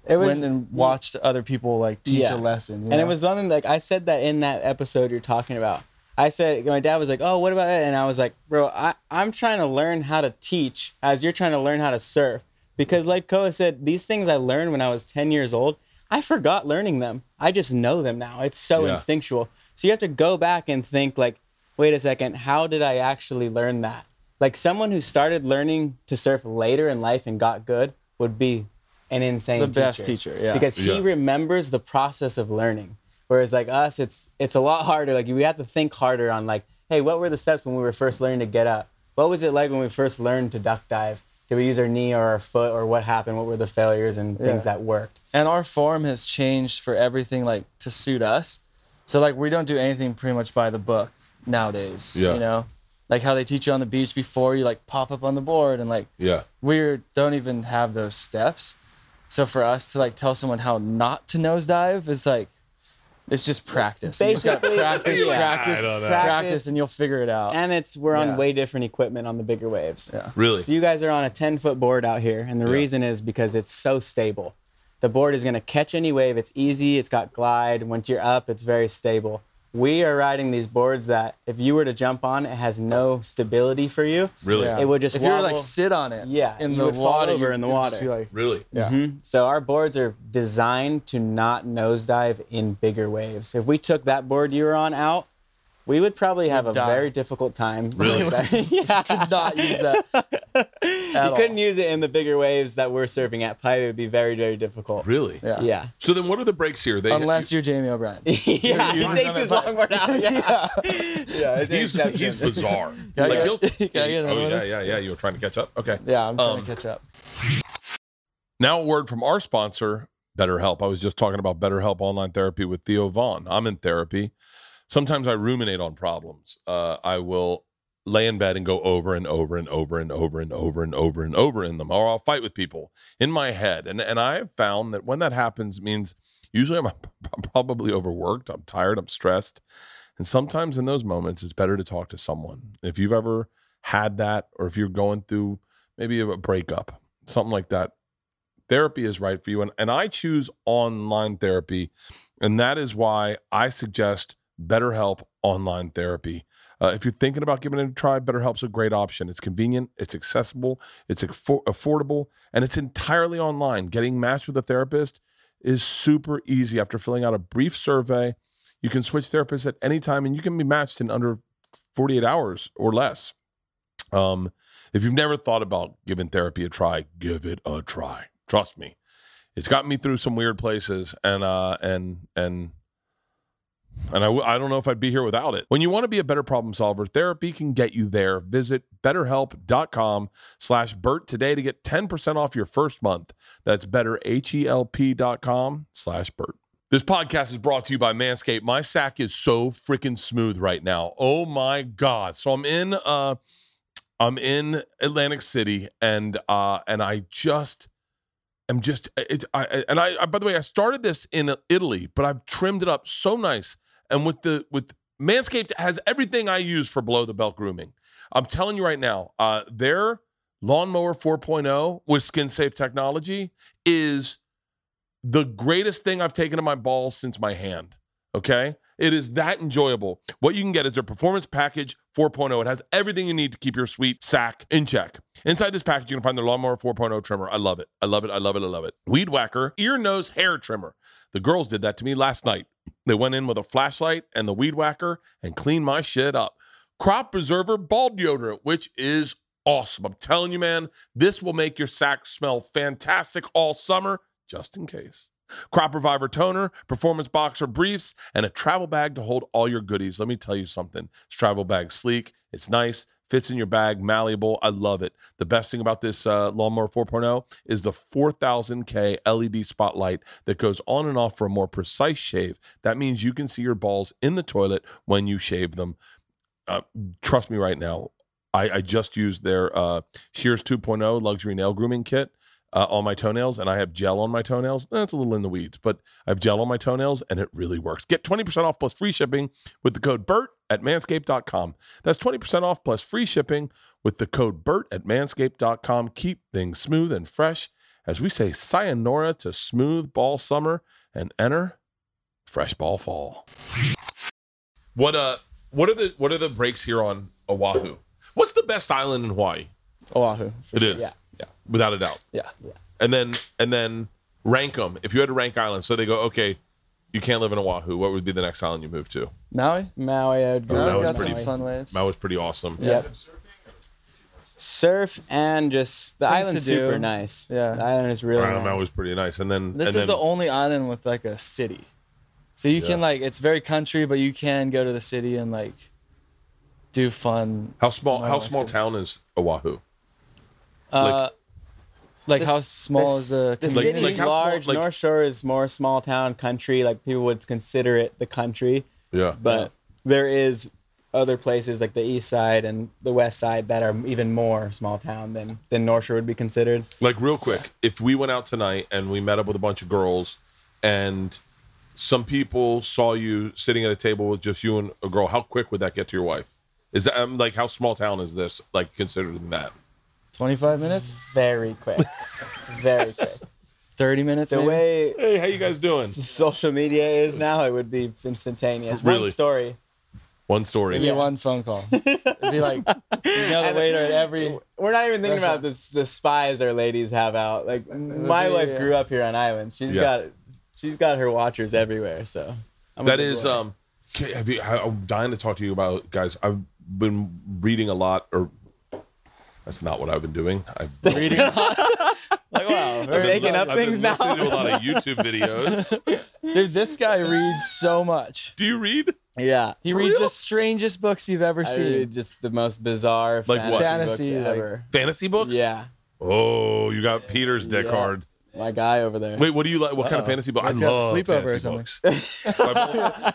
It was went and watched other people like teach Yeah. a lesson. you And it was something like I said that in that episode you're talking about. I said my dad was like, "Oh, what about it?" And I was like, "Bro, I I'm trying to learn how to teach as you're trying to learn how to surf because like Koa said, these things I learned when I was 10 years old, I forgot learning them. I just know them now. It's so Yeah. instinctual. So you have to go back and think like, "Wait a second, how did I actually learn that?" Like someone who started learning to surf later in life and got good would be an insane The best teacher, yeah. Because he Yeah. remembers the process of learning. Whereas like us, it's it's a lot harder. Like we have to think harder on like, hey, what were the steps when we were first learning to get up? What was it like when we first learned to duck dive? Did we use our knee or our foot or what happened? What were the failures and things Yeah. that worked? and our form has changed for everything like to suit us so like we don't do anything pretty much by the book nowadays Yeah. you know like how they teach you on the beach before you like pop up on the board and like Yeah. we don't even have those steps so for us to like tell someone how not to nosedive is like it's just practice You just gotta Basically, practice yeah. practice I don't know. practice Practice. and you'll figure it out And it's we're on Yeah. way different equipment on the bigger waves. yeah Really? So you guys are on a 10 foot board out here, and the reason is because it's so stable. The board is going to catch any wave. It's easy. It's got glide. Once you're up, it's very stable. We are riding these boards that if you were to jump on, it has no stability for you. Really? Yeah. It would just if you were like sit on it Yeah, in you the would fall water over you- in the you'd just water. be like Really? yeah Mhm. So our boards are designed to not nosedive in bigger waves. If we took that board you were on out, we would probably have a die. very difficult time. Really? [LAUGHS] [LAUGHS] yeah. could not use that [LAUGHS] at You all. couldn't use it in the bigger waves that we're surfing at. Probably it would be very, very difficult. Really? yeah Yeah. So then what are the breaks here? They unless you're Jamie O'Brien. yeah, he takes his longboard out. Yeah, yeah. it's an he's he's bizarre. Yeah, like yeah. he'll, Can I get oh yeah, yeah, yeah. You were trying to catch up. Okay. Yeah, I'm trying Um, to catch up. Now, a word from our sponsor, BetterHelp. I was just talking about BetterHelp online therapy with Theo Von. I'm in therapy. Sometimes I ruminate on problems. Uh, I will lay in bed and go over and over and over and over and over and over and over in them, or I'll fight with people in my head. And and I have found that when that happens, means usually [LAUGHS] I'm probably overworked, I'm tired, I'm stressed, and sometimes in those moments, it's better to talk to someone. If you've ever had that, or if you're going through maybe a breakup, something like that, therapy is right for you. And, and I choose online therapy. And that is why I suggest BetterHelp online therapy. Uh, if you're thinking about giving it a try, BetterHelp's a great option. It's convenient, it's accessible, it's affo- affordable, and it's entirely online. Getting matched with a therapist is super easy. After filling out a brief survey, you can switch therapists at any time and you can be matched in under 48 hours or less. Um, if you've never thought about giving therapy a try, give it a try. Trust me, it's gotten me through some weird places, and uh, and and and I, w- I don't know if I'd be here without it. When you want to be a better problem solver, therapy can get you there. Visit betterhelp.com slash Bert today to get 10% off your first month. That's betterhelp.com slash Bert. This podcast is brought to you by Manscaped. My sack is so freaking smooth right now. Oh my God. So I'm in uh I'm in Atlantic City and uh and I just am just it I and I, I by the way I started this in Italy, but I've trimmed it up so nice. And with the with Manscaped has everything I use for below the belt grooming. I'm telling you right now, uh their lawnmower 4.0 with skin safe technology is the greatest thing I've taken to my balls since my hand. Okay. It is that enjoyable. What you can get is their performance package 4.0. It has everything you need to keep your sweet sack in check. Inside this package, you can find their lawnmower 4.0 trimmer. I love it. I love it. I love it. I love it. Weed whacker, ear, nose, hair trimmer. The girls did that to me last night. They went in with a flashlight and the weed whacker and cleaned my shit up. Crop preserver bald deodorant, which is awesome. I'm telling you, man, this will make your sack smell fantastic all summer, just in case. Crop Reviver toner, performance boxer briefs, and a travel bag to hold all your goodies. Let me tell you something. This travel bag sleek, it's nice, fits in your bag, malleable. I love it. The best thing about this uh, lawnmower 4.0 is the 4000K LED spotlight that goes on and off for a more precise shave. That means you can see your balls in the toilet when you shave them. Uh, trust me right now. I, I just used their uh, Shears 2.0 luxury nail grooming kit uh, on my toenails, and I have gel on my toenails. That's a little in the weeds, but I have gel on my toenails, and it really works. Get 20% off plus free shipping with the code BERT at manscaped.com. That's 20% off plus free shipping with the code BERT at manscaped.com. Keep things smooth and fresh as we say sayonara to smooth ball summer and enter fresh ball fall. What uh what are the what are the breaks here on Oahu? What's the best island in Hawaii? Oahu. It sure. is. Yeah. Yeah. Without a doubt. Yeah. And then and then rank them. If you had to rank islands, so they go, okay, you can't live in Oahu. What would be the next island you move to? Maui. Maui, I'd oh, go Maui Maui's was got pretty- some fun waves. That was pretty awesome. Yep. Surf and just the Things island's super nice. Yeah. the island is really Wow, nice. that was pretty nice. And then This and is then, the only island with like a city. So you can like it's very country, but you can go to the city and like do fun. how small how small city. town is Oahu? Uh, like, how small is the the community? city like is how small- large. like- North Shore is more small town country. Like people would consider it the country, Yeah. but there is other places like the east side and the west side that are even more small town than than North Shore would be considered. Like real quick, if we went out tonight and we met up with a bunch of girls and some people saw you sitting at a table with just you and a girl, how quick would that get to your wife? Is that um, like how small town is this? Like considered in that? 25 minutes, Very quick, very quick. 30 minutes. The maybe? way Hey, how you guys doing? social media is now, it would be instantaneous. Really? One story. One story. Maybe one phone call. [LAUGHS] It'd be like you know the waiter at every. We're not even thinking Restaurant. about this the spies our ladies have out. Like my be, wife yeah. grew up here on island. She's Yeah. got she's got her watchers everywhere. So I'm a That big is boy. um. Have you, I- I'm dying to talk to you about guys. I've been reading a lot, or that's not what I've been doing. [LAUGHS] [LAUGHS] I've been Reading a lot. like wow, very making up I've been things now. listening to a lot of YouTube videos. [LAUGHS] Dude, this guy reads so much. Do you read? yeah. He For reads real? the strangest books you've ever I seen. read just the most bizarre Like fantasy, what? Fantasy, books like- ever. Fantasy books? Yeah, Oh, you got Peter's deck Yeah. card. My guy over there. Wait, what do you like? What kind of fantasy book? I Must have a love sleepover or something. books.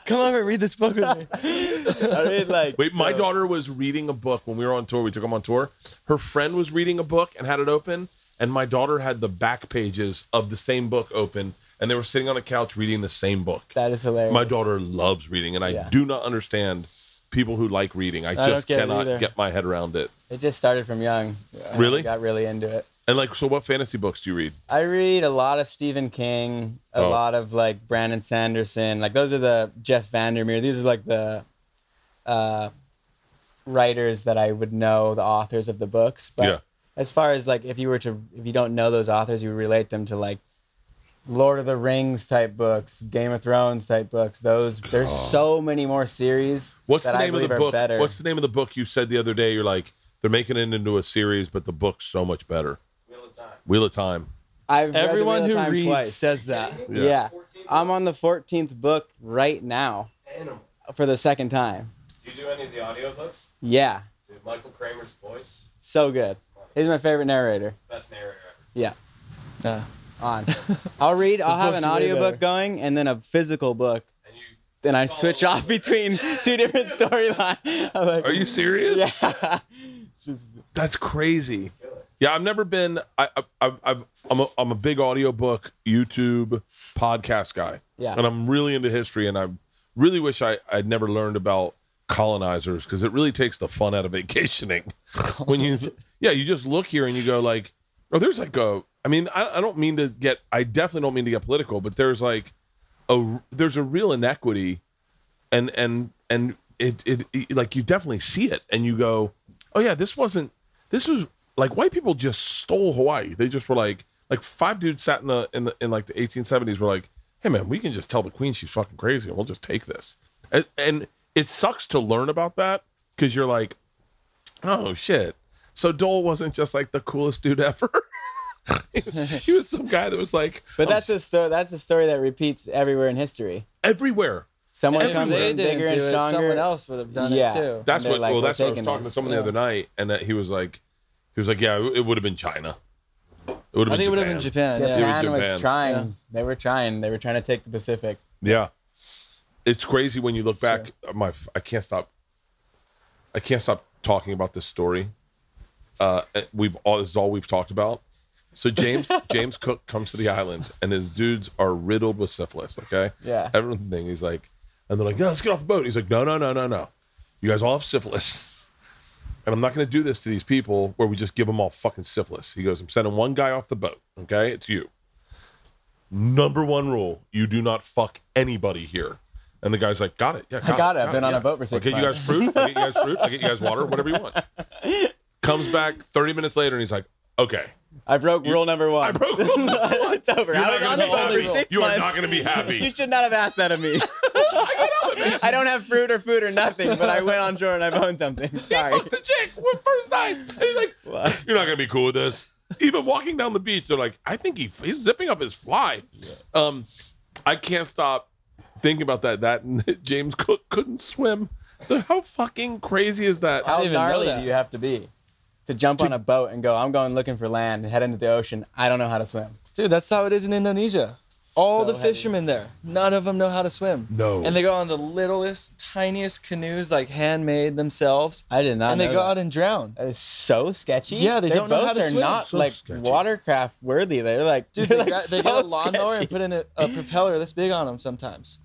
[LAUGHS] Come over and read this book with me. I read like Wait, my daughter was reading a book when we were on tour. We took them on tour. Her friend was reading a book and had it open, and my daughter had the back pages of the same book open, and they were sitting on a couch reading the same book. That is hilarious. My daughter loves reading, and I Yeah. do not understand people who like reading. I don't just get cannot get my head around it. It just started from young. Really? I got really into it. And like, so what fantasy books do you read? I read a lot of Stephen King, a Oh. lot of like Brandon Sanderson. Like those are the Jeff Vandermeer. These are like the uh, writers that I would know, the authors of the books. But Yeah. as far as like if you were to if you don't know those authors, you relate them to like Lord of the Rings type books, Game of Thrones type books. Those there's so many more series. What's the name of the book? Better. What's the name of the book you said the other day? You're like, they're making it into a series, but the book's so much better. Wheel of Time. Wheel of Time. I've read The Everyone Wheel of who Time reads twice. says that. Yeah. yeah. I'm on the 14th book right now Animal. for the second time. Do you do any of the audiobooks? Yeah. Dude, Michael Kramer's voice, So good. He's my favorite narrator. best narrator ever. Yeah. Yeah. On. [LAUGHS] I'll read, I'll have an way audiobook going and then a physical book. And you Then I switch off between [LAUGHS] two different storylines. [LAUGHS] Like, Are you serious? Yeah. Just, That's crazy. Yeah, I've never been. I, I, I've, I'm a, I'm a big audiobook, YouTube, podcast guy. Yeah. and I'm really into history, and I really wish I I'd never learned about colonizers because it really takes the fun out of [LAUGHS] vacationing. when you, yeah, you just look here and you go like, oh, there's like a. I mean, I, I don't mean to get. I definitely don't mean to get political, but there's like a there's a real inequity and and and it, it it like you definitely see it and you go oh yeah this wasn't this was like white people just stole hawaii they just were like like five dudes sat in the in the in like the 1870s were like hey man we can just tell the queen she's fucking crazy and we'll just take this and, and it sucks to learn about that because you're like oh shit so dole wasn't just like the coolest dude ever [LAUGHS] he was some guy that was like but oh, that's a story. That's a story that repeats everywhere in history. everywhere Someone If comes in bigger do and it, stronger. someone else would have done Yeah. it too. That's what. like, well, that's what I was taking talking to this." someone the other night, and that he was like, he was like, yeah, it would have been China. It would have I been think it would have Japan. been Japan. Japan, Yeah. It was Japan. was trying. Yeah. They were trying. They were trying to take the Pacific. Yeah, it's crazy when you look back. My, I can't stop. I can't stop talking about this story. Uh, we've all this is all we've talked about. So James [LAUGHS] James Cook comes to the island, and his dudes are riddled with syphilis. Okay, Yeah. everything. He's like, and they're like, no, let's get off the boat. He's like, no, no, no, no, no. You guys all have syphilis, and I'm not going to do this to these people where we just give them all fucking syphilis. He goes, I'm sending one guy off the boat. Okay, it's you. Number one rule: you do not fuck anybody here. And the guy's like, got it. Yeah, got, I got it. I've been on a boat for six I'll get you guys fruit. I'll get you guys fruit. I'll get you guys water. Whatever you want. [LAUGHS] Comes back 30 minutes later, and he's like, okay. I broke rule number one. I broke rule number [LAUGHS] one. it's over. You're I not was gonna on the be boat for happy. six You are not going to be happy. [LAUGHS] You should not have asked that of me. [LAUGHS] I don't have fruit or food or nothing, but I went on shore and I've owned something. Sorry. Fuck the chick. What first night? And he's like, you're not gonna be cool with this. Even walking down the beach, they're like, I think he he's zipping up his fly. Um, I can't stop thinking about that. That James Cook couldn't swim. How fucking crazy is that? How didn't even know gnarly that. do you have to be to jump on a boat and go, I'm going looking for land and head into the ocean? I don't know how to swim. Dude, that's how it is in Indonesia. All So the heavy. fishermen there, none of them know how to swim. No. And they go on the littlest, tiniest canoes, like handmade themselves, I did not and they know go that. out and drown. That is so sketchy. Yeah, they Their don't know how boats to are swim. not So like sketchy. watercraft worthy. They're like, Dude, they're they, like gra- they so get a lawnmower sketchy. and put in a, a propeller this big on them sometimes,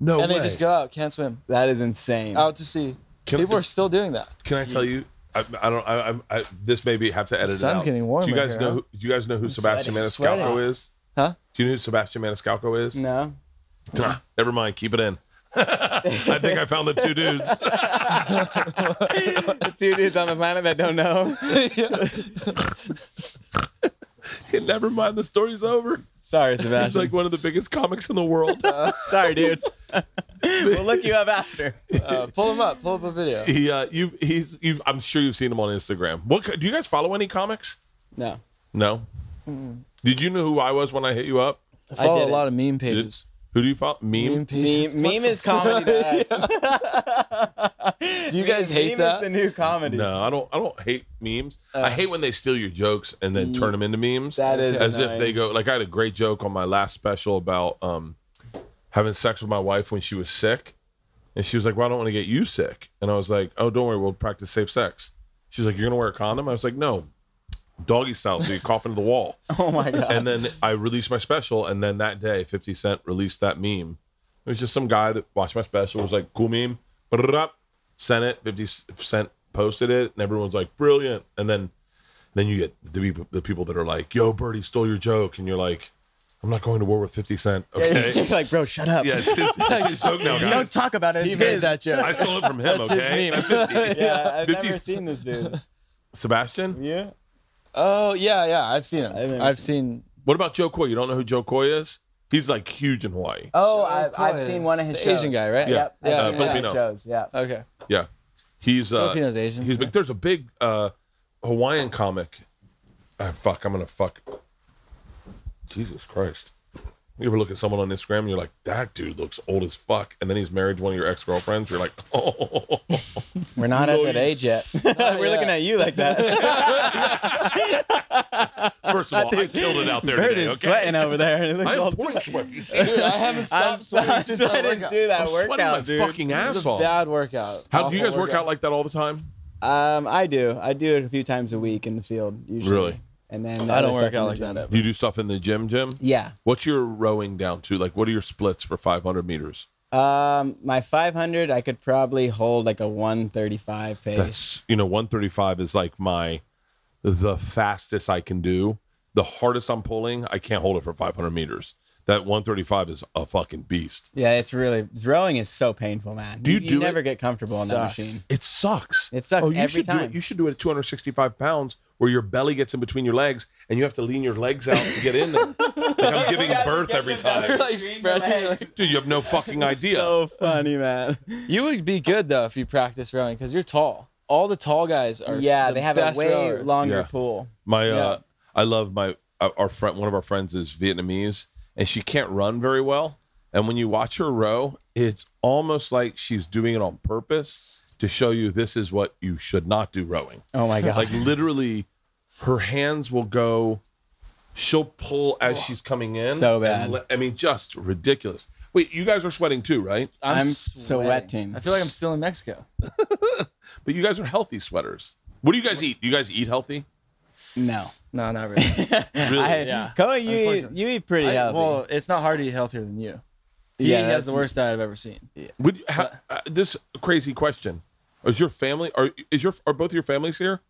no and way. they just go out, can't swim, That is insane. out to sea. Can- People are still doing that. Can I tell you? I, I don't. I, I, I this maybe have to edit it sun's out. getting warmer Do you guys here, know? huh? Who, do you guys know who Sebastian sweating. Maniscalco Sweating. is? Huh? Do you know who Sebastian Maniscalco is? no. Nah, never mind. Keep it in. [LAUGHS] I think I found the two dudes. [LAUGHS] the two dudes on the planet that don't know. [LAUGHS] never mind. The story's over. Sorry, Sebastian. He's like one of the biggest comics in the world. [LAUGHS] [LAUGHS] Sorry, dude. [LAUGHS] we'll look you up after. Uh, pull him up. Pull up a video. he, uh, you, he's, you. I'm sure you've seen him on Instagram. What co- do you guys follow any comics? No. No. Did you know who I was when I hit you up? I follow a lot of meme Did- pages. Who do you follow? Meme. Meme. Meme, meme is comedy to us. [LAUGHS] Do you guys hate meme that? is the new comedy. No, I don't. I don't hate memes. I hate when they steal your jokes and then turn them into memes. That is as if they go. Like I had a great joke on my last special about um, having sex with my wife when she was sick, and she was like, "Well, I don't want to get you sick," and I was like, "Oh, don't worry, we'll practice safe sex." She's like, "You're gonna wear a condom?" I was like, "No, doggy style, so you cough into the wall." [LAUGHS] Oh my god. and then I released my special, and then that day, 50 Cent released that meme. It was just some guy that watched my special, was like, cool meme, sent it, 50 Cent posted it, and everyone's like, brilliant. And then then you get the people, the people that are like, yo, Birdie stole your joke, and you're like, I'm not going to war with 50 Cent, okay? You're like, bro, shut up. [LAUGHS] yeah, it's his, it's his [LAUGHS] joke now, Don't talk about it. He It's made that joke. I stole it from him, That's his okay? meme. 50 Yeah, I've 50 never seen this dude. Sebastian? Yeah. Oh yeah, yeah. I've seen him. I've seen. What about Jo Koy? You don't know who Jo Koy is? He's like huge in Hawaii. Oh, I've, I've seen one of his The shows. Asian guy, right? Yeah. Yep. I've Yeah, seen uh, one of his Filipino. shows. Yeah. Okay. Yeah. He's uh Filipino's Asian. He's big. There's a big uh Hawaiian comic. Ah, fuck, I'm gonna fuck. Jesus Christ. You ever look at someone on Instagram and you're like, that dude looks old as fuck, and then he's married to one of your ex girlfriends. You're like, [LAUGHS] oh, We're not No, at that age yet. [LAUGHS] We're looking at you like that. [LAUGHS] first of all, I killed it out there Bird today. is Okay, sweating over there. It looks I all am pouring sweat. You see, Dude, I haven't I'm stopped sweating since that sweating workout. do that I'm sweating my workout, dude. fucking ass off. bad workout. How do you Awful guys work out like that all the time? Um, I do. I do it a few times a week in the field usually. Really? And then I don't work in out like gym. that ever. You do stuff in the gym, Jim. Yeah. What's your rowing down to? Like, what are your splits for 500 meters? Um, my 500, I could probably hold like a 135 pace. That's you know, 135 is like my the fastest I can do. The hardest I'm pulling, I can't hold it for 500 meters. That 135 is a fucking beast. yeah, it's really rowing is so painful, man. Do you do never it? get comfortable on that machine. It sucks. It sucks oh, you every should Do it. You should do it at 265 pounds, where your belly gets in between your legs, and you have to lean your legs out to get in there. like I'm giving birth every time. like spreading. Dude, you have no fucking idea. So funny, man. you would be good though if you practice rowing because you're tall. All the tall guys are. Yeah, the they have a way rowers. longer Yeah. pool. My, uh, Yeah. I love my uh, our friend. One of our friends is Vietnamese, and she can't run very well. And when you watch her row, it's almost like she's doing it on purpose to show you this is what you should not do rowing. Oh my god. Like literally, her hands will go. She'll pull as oh, she's coming in. So and bad. le- I mean, just ridiculous. Wait, you guys are sweating too, right? I'm, I'm sweating. sweating. I feel like I'm still in Mexico. [LAUGHS] But you guys are healthy sweaters. What do you guys eat? Do you guys eat healthy? no. No, not really. [LAUGHS] Really? I, Yeah. Koa, you eat, you eat pretty I- healthy. well, it's not hard to eat healthier than you. He Yeah, has that's- the worst diet I've ever seen. Would you, ha, uh, this crazy question? Is your family? Are is your are both your families here?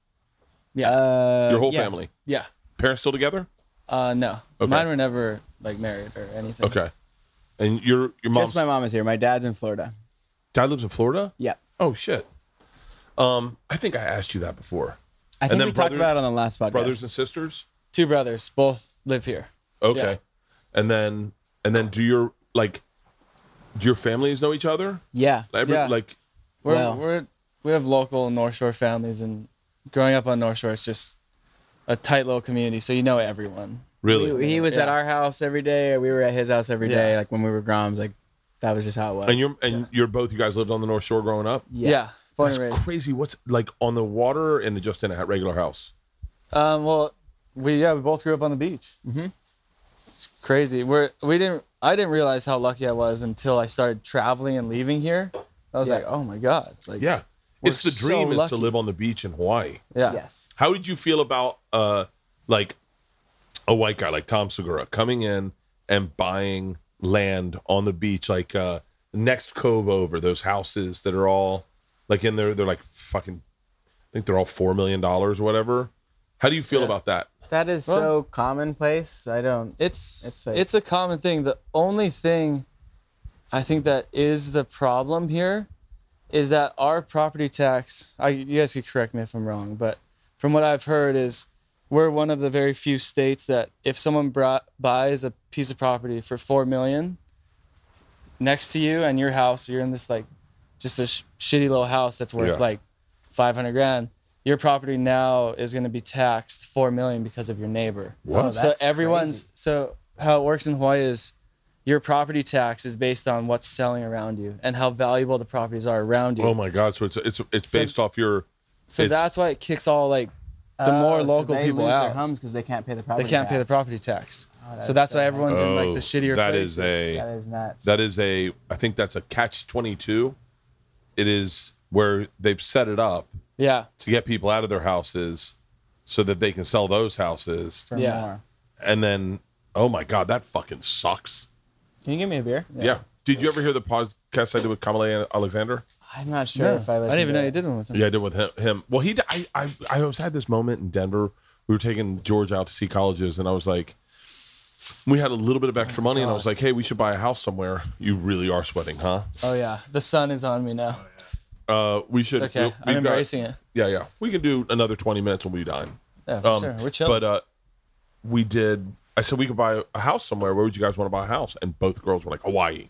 Yeah. uh, Your whole yeah. family? yeah. Parents still together? Uh, no. Okay. Mine were never like married or anything. Okay. And your your mom's Just my mom is here. My dad's in Florida. dad lives in Florida. Yeah. Oh shit. Um, I think I asked you that before. I And think then we brother- talked about it on the last podcast. Brothers and sisters. Two brothers, both live here. Okay. Yeah. And then and then do your like do your families know each other? yeah. Every, Yeah. Like We're, Well- we're we have local North Shore families, and growing up on North Shore, it's just a tight little community, so you know everyone. really? He, he was at our house every day. or We were at his house every day. Yeah. Like when we were groms. Like that was just how it was. and you're and you're both you guys lived on the North Shore growing up? Yeah, born That's raised. crazy. What's like on the water and just in a regular house? Um, well, we yeah we both grew up on the beach. Mm-hmm. It's crazy. We're we didn't. I didn't realize how lucky I was until I started traveling and leaving here. I was Yeah. like, oh my god, like Yeah. It's the so dream is to live on the beach in Hawaii. yeah, Yes. How did you feel about uh like a white guy like Tom Segura coming in and buying land on the beach like uh next cove over those houses that are all like in there they're like fucking I think they're all 4 million dollars or whatever. How do you feel Yeah. about that? That is Well- so commonplace. I don't. It's It's it's, a common thing. The only thing I think that is the problem here is that our property tax. I you guys could correct me if I'm wrong, but from what I've heard is we're one of the very few states that if someone brought, buys a piece of property for four million next to you and your house, you're in this like just a sh- shitty little house that's worth Yeah. like 500 grand. Your property now is going to be taxed four million because of your neighbor What? Oh, so everyone's crazy. so how it works in Hawaii is your property tax is based on what's selling around you and how valuable the properties are around you. Oh my god, so it's it's it's So- based off your so that's why it kicks all like the oh, more Oh, so local they people lose Their out. homes because they can't pay the property. They property. can't pay the tax. property tax. that's so that's so why everyone's in like Oh, the shittier that places. is a That is nuts. That is a, I think that's a catch 22. It is where they've set it up yeah. to get people out of their houses so that they can sell those houses. for yeah. more. And then, oh my God, that fucking sucks. Can you give me a beer? Yeah. Did you ever hear the podcast I did with Kamalei Alexander? I'm not sure No, if I I listened. didn't even to know you did one with him. Yeah, I did with him. him. Well, he, I, I, I always had this moment in Denver. We were taking George out to see colleges, and I was like, we had a little bit of extra oh money, and I was like, hey, we should buy a house somewhere. You really are sweating, huh? Oh yeah, the sun is on me now. Uh, we should. It's okay. we- I'm we've got- embracing it. Yeah, yeah. We can do another 20 minutes when we dine. Yeah, for Um, sure. We're chilling. But uh, we did. I said we could buy a house somewhere. Where would you guys want to buy a house? And both girls were like Hawaii.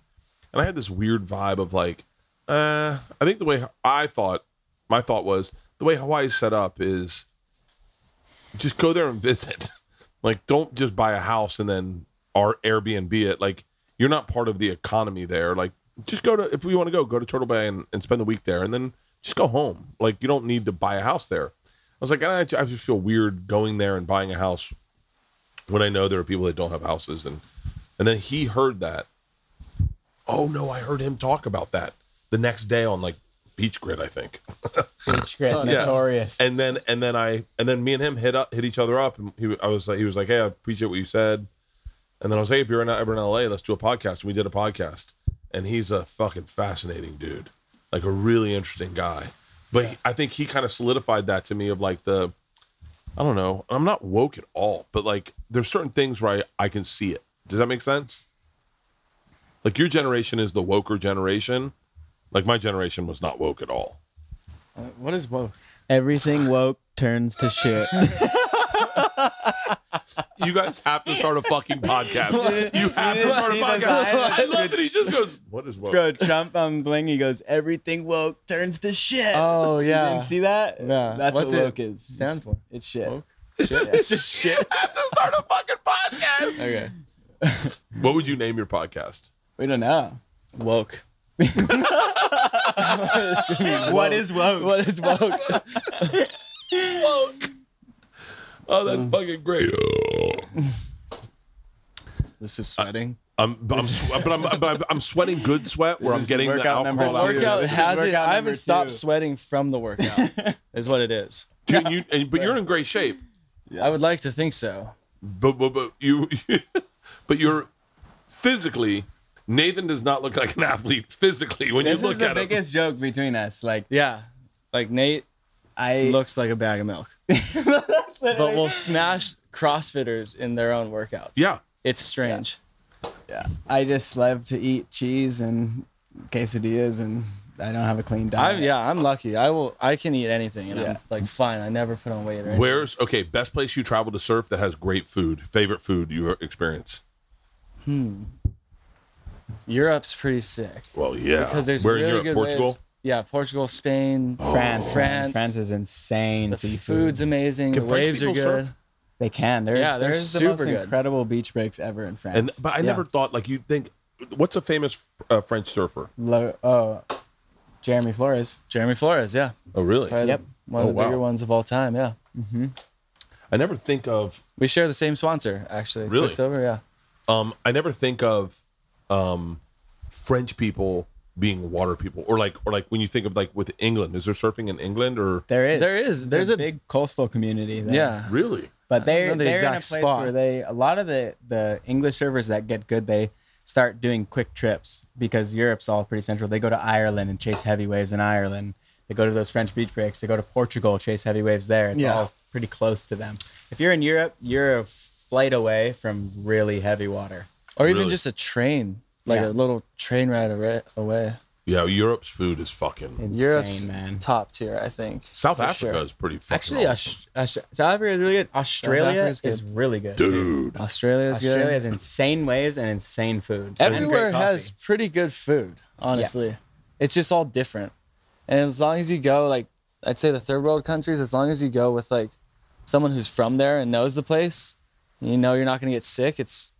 And I had this weird vibe of like, uh, I think the way I thought, my thought was the way Hawaii's set up is just go there and visit. [LAUGHS] like, don't just buy a house and then our Airbnb it. Like, you're not part of the economy there. Like, just go to if we want to go, go to Turtle Bay and, and spend the week there, and then just go home. Like, you don't need to buy a house there. I was like, I, I just feel weird going there and buying a house when I know there are people that don't have houses, and and then he heard that. Oh no, I heard him talk about that the next day on like BeachGrit, I think. [LAUGHS] Beach Yeah. notorious. And then and then I and then me and him hit up hit each other up, and he I was like he was like, hey, I appreciate what you said, and then I was like, hey, if you're in, ever in LA, let's do a podcast. And we did a podcast, and he's a fucking fascinating dude, like a really interesting guy. But he- I think he kind of solidified that to me of like the, I don't know, I'm not woke at all, but like there's certain things where I, I can see it. Does that make sense? Like your generation is the woker generation. Like my generation was not woke at all. Uh, what is woke? Everything woke turns to shit. [LAUGHS] You guys have to start a fucking podcast. [LAUGHS] You have to start a podcast. I love that he just goes, "What is woke?" Bro, Trump um, on Bling, he goes, everything woke turns to shit. Oh [LAUGHS] You yeah. didn't see that? Yeah. That's What's what woke is. stand for? It's shit. Woke? [LAUGHS] it's just shit. I have to start a fucking podcast. Okay. What would you name your podcast? We don't know. Woke. What is woke? What is woke? woke? Oh, that's fucking great. [LAUGHS] this is sweating. I'm, but I'm, sw- but I'm, but I'm, I'm sweating good sweat where This I'm getting the workout number alcohol out. two. workout this is has it. workout I number haven't stopped two. sweating from the workout. [LAUGHS] is what it is. Dude, you, and, but you're in great shape. I would like to think so. But but, but you, [LAUGHS] but you're physically. Nathan does not look like an athlete physically when This you is look the at him. biggest joke between us. Like Yeah, like Nate I looks like a bag of milk, [LAUGHS] but we'll smash CrossFitters in their own workouts. Yeah. it's strange. yeah, I just love to eat cheese and quesadillas, and I don't have a clean diet. I'm yeah, I'm lucky. I will. I can eat anything, and I'm like fine. I never put on weight or anything. Where's okay? Best place you travel to surf that has great food. Favorite food you experience? Hmm. Europe's pretty sick Well, yeah. because there's Where really in Europe? good Portugal. waves. Yeah, Portugal, Spain, France, France. France is insane. The seafood. food's amazing. Can the French waves are people good. surf? They can. There's, Yeah, they're there's the most super good. incredible beach breaks ever in France. And but I never thought like you think. What's a famous uh, French surfer? Lo- oh, Jeremy Flores. Jeremy Flores, yeah, Oh, really? probably Yep. the, one of Oh, the bigger ones of all time. Yeah, I never think of. we share the same sponsor actually. Really? Quiksilver, yeah. Um, I never think of, um, French people being water people, or like, or like when you think of like with England. Is there surfing in England or There is. There is. There's a, a- big coastal community. There. Yeah, really? but they're know the they're in a exact place spot. where they a lot of the the English servers that get good they start doing quick trips because Europe's all pretty central. They go to Ireland and chase heavy waves in Ireland. They go to those French beach breaks. They go to Portugal, chase heavy waves there. It's Yeah. all pretty close to them. If you're in Europe, you're a flight away from really heavy water. or even Really? just a train, like Yeah. a little train ride away. away. Yeah, Europe's food is fucking. Insane, Europe's man. top tier, I think. South for Africa sure. is pretty fucking. Actually, awesome. Aus- Aus- South Africa is really good. Australia Africa's good. is really good. too. dude. Australia's Australia good. Australia has insane waves and insane food. and great Everywhere has pretty good food, honestly. It's just all different. And as long as you go, like, I'd say the third world countries, as long as you go with, like, someone who's from there and knows the place, you know you're not going to get sick. It's,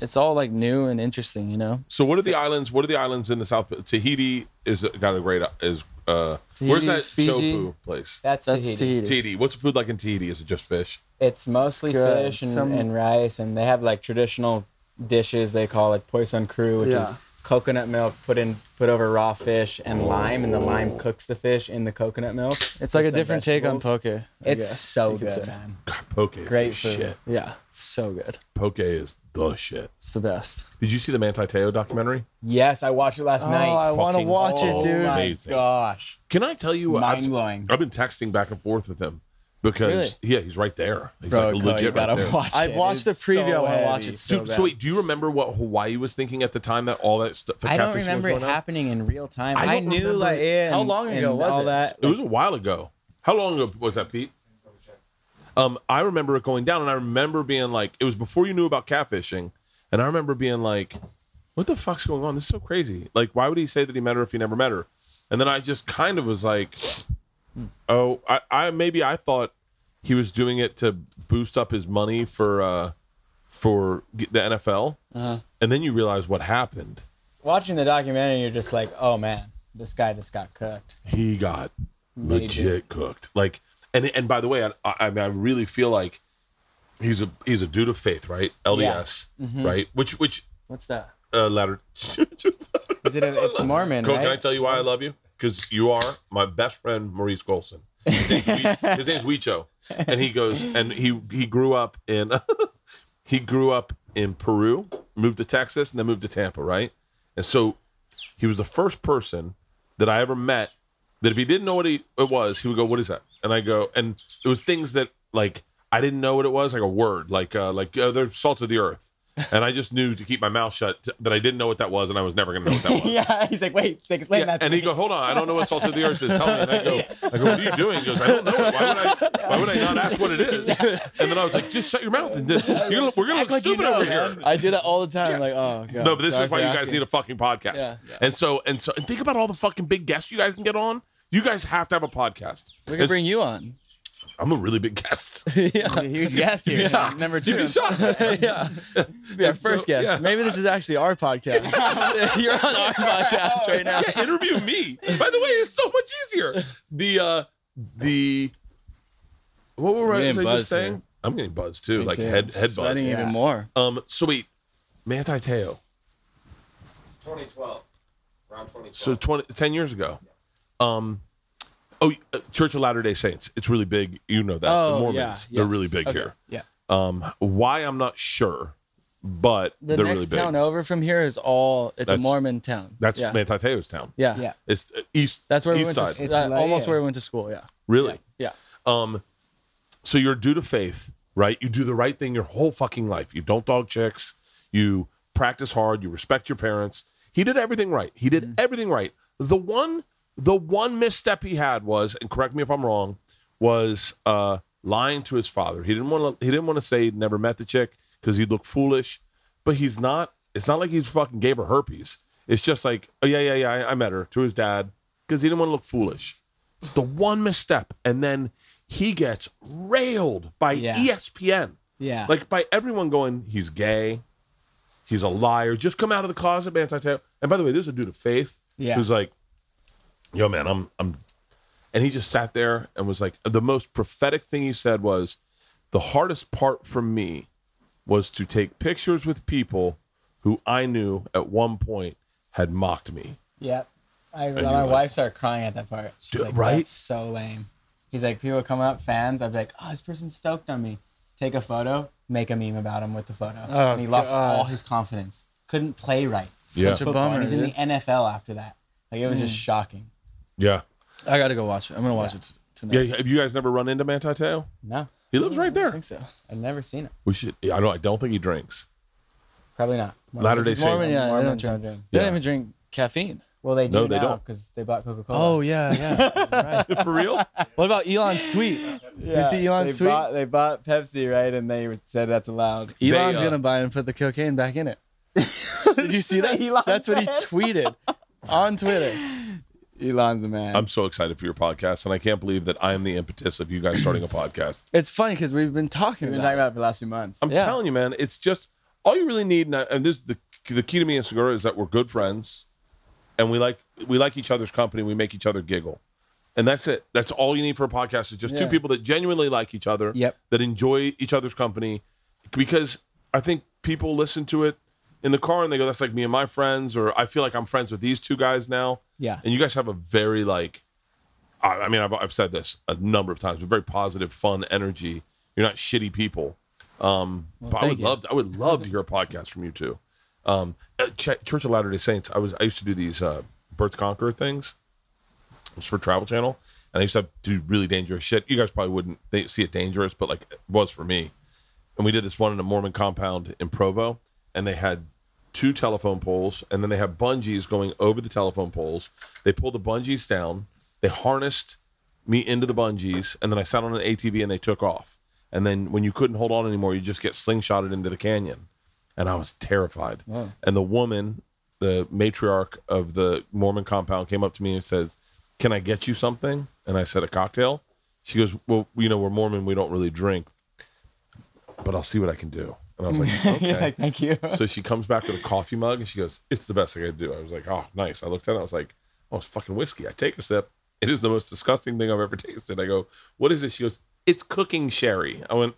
it's all, like, new and interesting, you know? So what are the islands? What are the islands in the South? Tahiti is got a great is. uh Where's that Fiji. Teahupo'o place? That's, That's Tahiti. Tahiti. Tahiti. What's the food like in Tahiti? Is it just fish? It's mostly Good. fish and, Some- and rice, and they have like traditional dishes they call like poisson cru, which is Yeah. Coconut milk put in put over raw fish and lime, and the lime cooks the fish in the coconut milk. It's like a some different take on poke. I It's guess so you could good, say. man. God, poke is Great the food. shit. Yeah, it's so good. Poke is the shit. It's the best. Did you see the Manti Te'o documentary? Yes, I watched it last Oh, night. I want to fucking watch oh it, dude. Oh my Amazing. gosh, Can I tell you? I've- mind-blowing. I've been texting back and forth with him because yeah, he's right there. He's bro, like legit you right gotta there. watch I've it. watched the It's preview. I so wanna watch heavy. it so So, bad. so wait, do you remember what Hawaii was thinking at the time that all that stuff? I don't catfishing was remember it going on? happening in real time. I I, don't knew remember like it. it How and- long ago and was all it? that. It was a while ago. How long ago was that, Pete? Um, I remember it going down, and I remember being like, it was before you knew about catfishing, and I remember being like, "What the fuck's going on? This is so crazy. Like, why would he say that he met her if he never met her?" And then I just kind of was like, "Oh, I, I maybe I thought he was doing it to boost up his money for uh for the NFL, Uh-huh. and then you realize what happened. watching the documentary, you're just like, oh man, this guy just got cooked. he got Major. legit cooked. Like, and and by the way, I, I, mean, I really feel like he's a he's a dude of faith, right? LDS, Mm-hmm. right? Which which What's that? uh, letter? [LAUGHS] Is it? A, it's Mormon, Cole, right? can I tell you why I love you? Because you are my best friend, Maurice Golson. His name's, We- [LAUGHS] his name's Wicho, and he goes and he he grew up in [LAUGHS] he grew up in Peru, moved to Texas, and then moved to Tampa, right? And so he was the first person that I ever met that if he didn't know what he, it was, he would go, "What is that?" And I go, and it was things that like I didn't know what it was, like a word, like uh, like uh, they're salt of the earth, and I just knew to keep my mouth shut t- that I didn't know what that was, and I was never gonna know what that was. [LAUGHS] yeah, he's like, wait, explain Yeah, that. To and he me. go, hold on, I don't know what salt of the earth is. Tell me. And I go, [LAUGHS] I go, what are you doing? He goes, I don't know. Why would I? Why would I not ask what it is? And then I was like, just shut your mouth. And then, you're gonna, we're gonna look like you stupid know, over man. here. I do that all the time. Like, oh god. No, but this sorry is why you guys asking. need a fucking podcast. Yeah. And so and so and think about all the fucking big guests you guys can get on. You guys have to have a podcast. We can It's- bring you on. I'm a really big guest. [LAUGHS] yeah. A huge [LAUGHS] guest here. shocked. Number You'd two. be shocked. [LAUGHS] yeah. Be our And so- first guest. yeah. Maybe this is actually our podcast. You're on our podcast right now. yeah, interview me. By the way, it's so much easier. The uh the what were I getting I just buzzed saying? here. I'm getting buzzed too, Me like too. head head buzz. Sweating Yeah. even more. Um, so wait, Manti Te'o. 2012. Around 2012. So 20, 10 years ago. Um, oh, uh, Church of Latter Day Saints. It's really big. You know that. Oh, the yeah, Mormons. They're yes. really big Okay. here. Yeah. Um, why I'm not sure, but The they're next really big. town over from here is all. It's That's- a Mormon town. That's yeah. Manti Te'o's town. yeah. Yeah. It's uh, east. That's where we went side. to. It's that- like- almost yeah. where we went to school. Yeah. really. Yeah. Um, so you're due to faith, right? You do the right thing your whole fucking life. You don't dog chicks. You practice hard. You respect your parents. He did everything right. He did Mm-hmm. everything right. The one, the one misstep he had was, and correct me if I'm wrong, was uh, lying to his father. He didn't want to. He didn't want to say he'd never met the chick because he'd look foolish. But he's not. It's not like he's fucking gave her herpes. It's just like, oh yeah, yeah, yeah. I, I met her to his dad because he didn't want to look foolish. It's the one misstep, and then he gets railed by Yeah. ESPN, Yeah. like by everyone going, he's gay, he's a liar. Just come out of the closet, man. And by the way, there's a dude of faith Yeah. who's like, yo, man, I'm, I'm, and he just sat there and was like, the most prophetic thing he said was, the hardest part for me was to take pictures with people who I knew at one point had mocked me. Yep. I, my like- wife started crying at that part. She's Dude, like, right? That's so lame. He's like, people coming up, fans. I'd be like, oh, this person's stoked on me. Take a photo, make a meme about him with the photo. Oh, and he lost God. all his confidence. Couldn't play right. Yeah. Such a Football, bummer. and he's in the. NFL after that. Like it was just shocking. Yeah. I got to go watch it. I'm gonna watch it t- tonight. Yeah. Have you guys never run into Manti Te'o? No, He lives right there. I there. think so. I've never seen it. We should. I don't. I don't think he drinks. Probably not. Latter-day He's Mormon, Saints. yeah, they don't Mormons drink. drink. They Yeah. don't even drink caffeine. Well, they do No, they now don't. because they bought Coca Cola. Oh yeah, yeah. [LAUGHS] right. [LAUGHS] For real? What about Elon's tweet? You see Elon's they tweet? Bought, they bought Pepsi, right? And they said that's allowed. Elon's uh, gonna buy and put the cocaine back in it. [LAUGHS] Did you see that? Elon That's what he tweeted on Twitter. Elon's the man. I'm so excited for your podcast, and I can't believe that I am the impetus of you guys starting a podcast. [CLEARS THROAT] It's funny because we've been talking We've been about. talking about it for the last few months. I'm Yeah. telling you, man, it's just all you really need. And, and this the the key to me and Segura is that we're good friends, and we like we like each other's company. We make each other giggle, and that's it. That's all you need for a podcast. Is just two people that genuinely like each other. Yep. That enjoy each other's company, because I think people listen to it in the car and they go, "That's like me and my friends," or "I feel like I'm friends with these two guys now." Yeah. And you guys have a very like, I, I mean, I've, I've said this a number of times, but very positive, fun energy. You're not shitty people. Um, but I would you. love, to, I would love to hear a podcast from you too. Um, Ch- Church of Latter Day Saints, I was, I used to do these uh, Bert the Conqueror things. It was for Travel Channel, and I used to have, do really dangerous shit. You guys probably wouldn't they see it dangerous, but like it was for me. And we did this one in a Mormon compound in Provo, and they had two telephone poles, and then they have bungees going over the telephone poles. They pulled the bungees down, they harnessed me into the bungees, and then I sat on an ATV and they took off. And then when you couldn't hold on anymore, you just get slingshotted into the canyon. And I was terrified. And the woman, the matriarch of the Mormon compound, came up to me and says, Can I get you something? And I said, A cocktail. She goes, Well, you know, we're Mormon, we don't really drink, but I'll see what I can do. And I was like, [LAUGHS] Okay. Like, thank you. So she comes back with a coffee mug and she goes, It's the best I could do. I was like, Oh, nice. I looked at it. I was like, Oh, it's fucking whiskey. I take a sip. It is the most disgusting thing I've ever [LAUGHS] tasted. I go, What is it? She goes, It's cooking sherry. I went,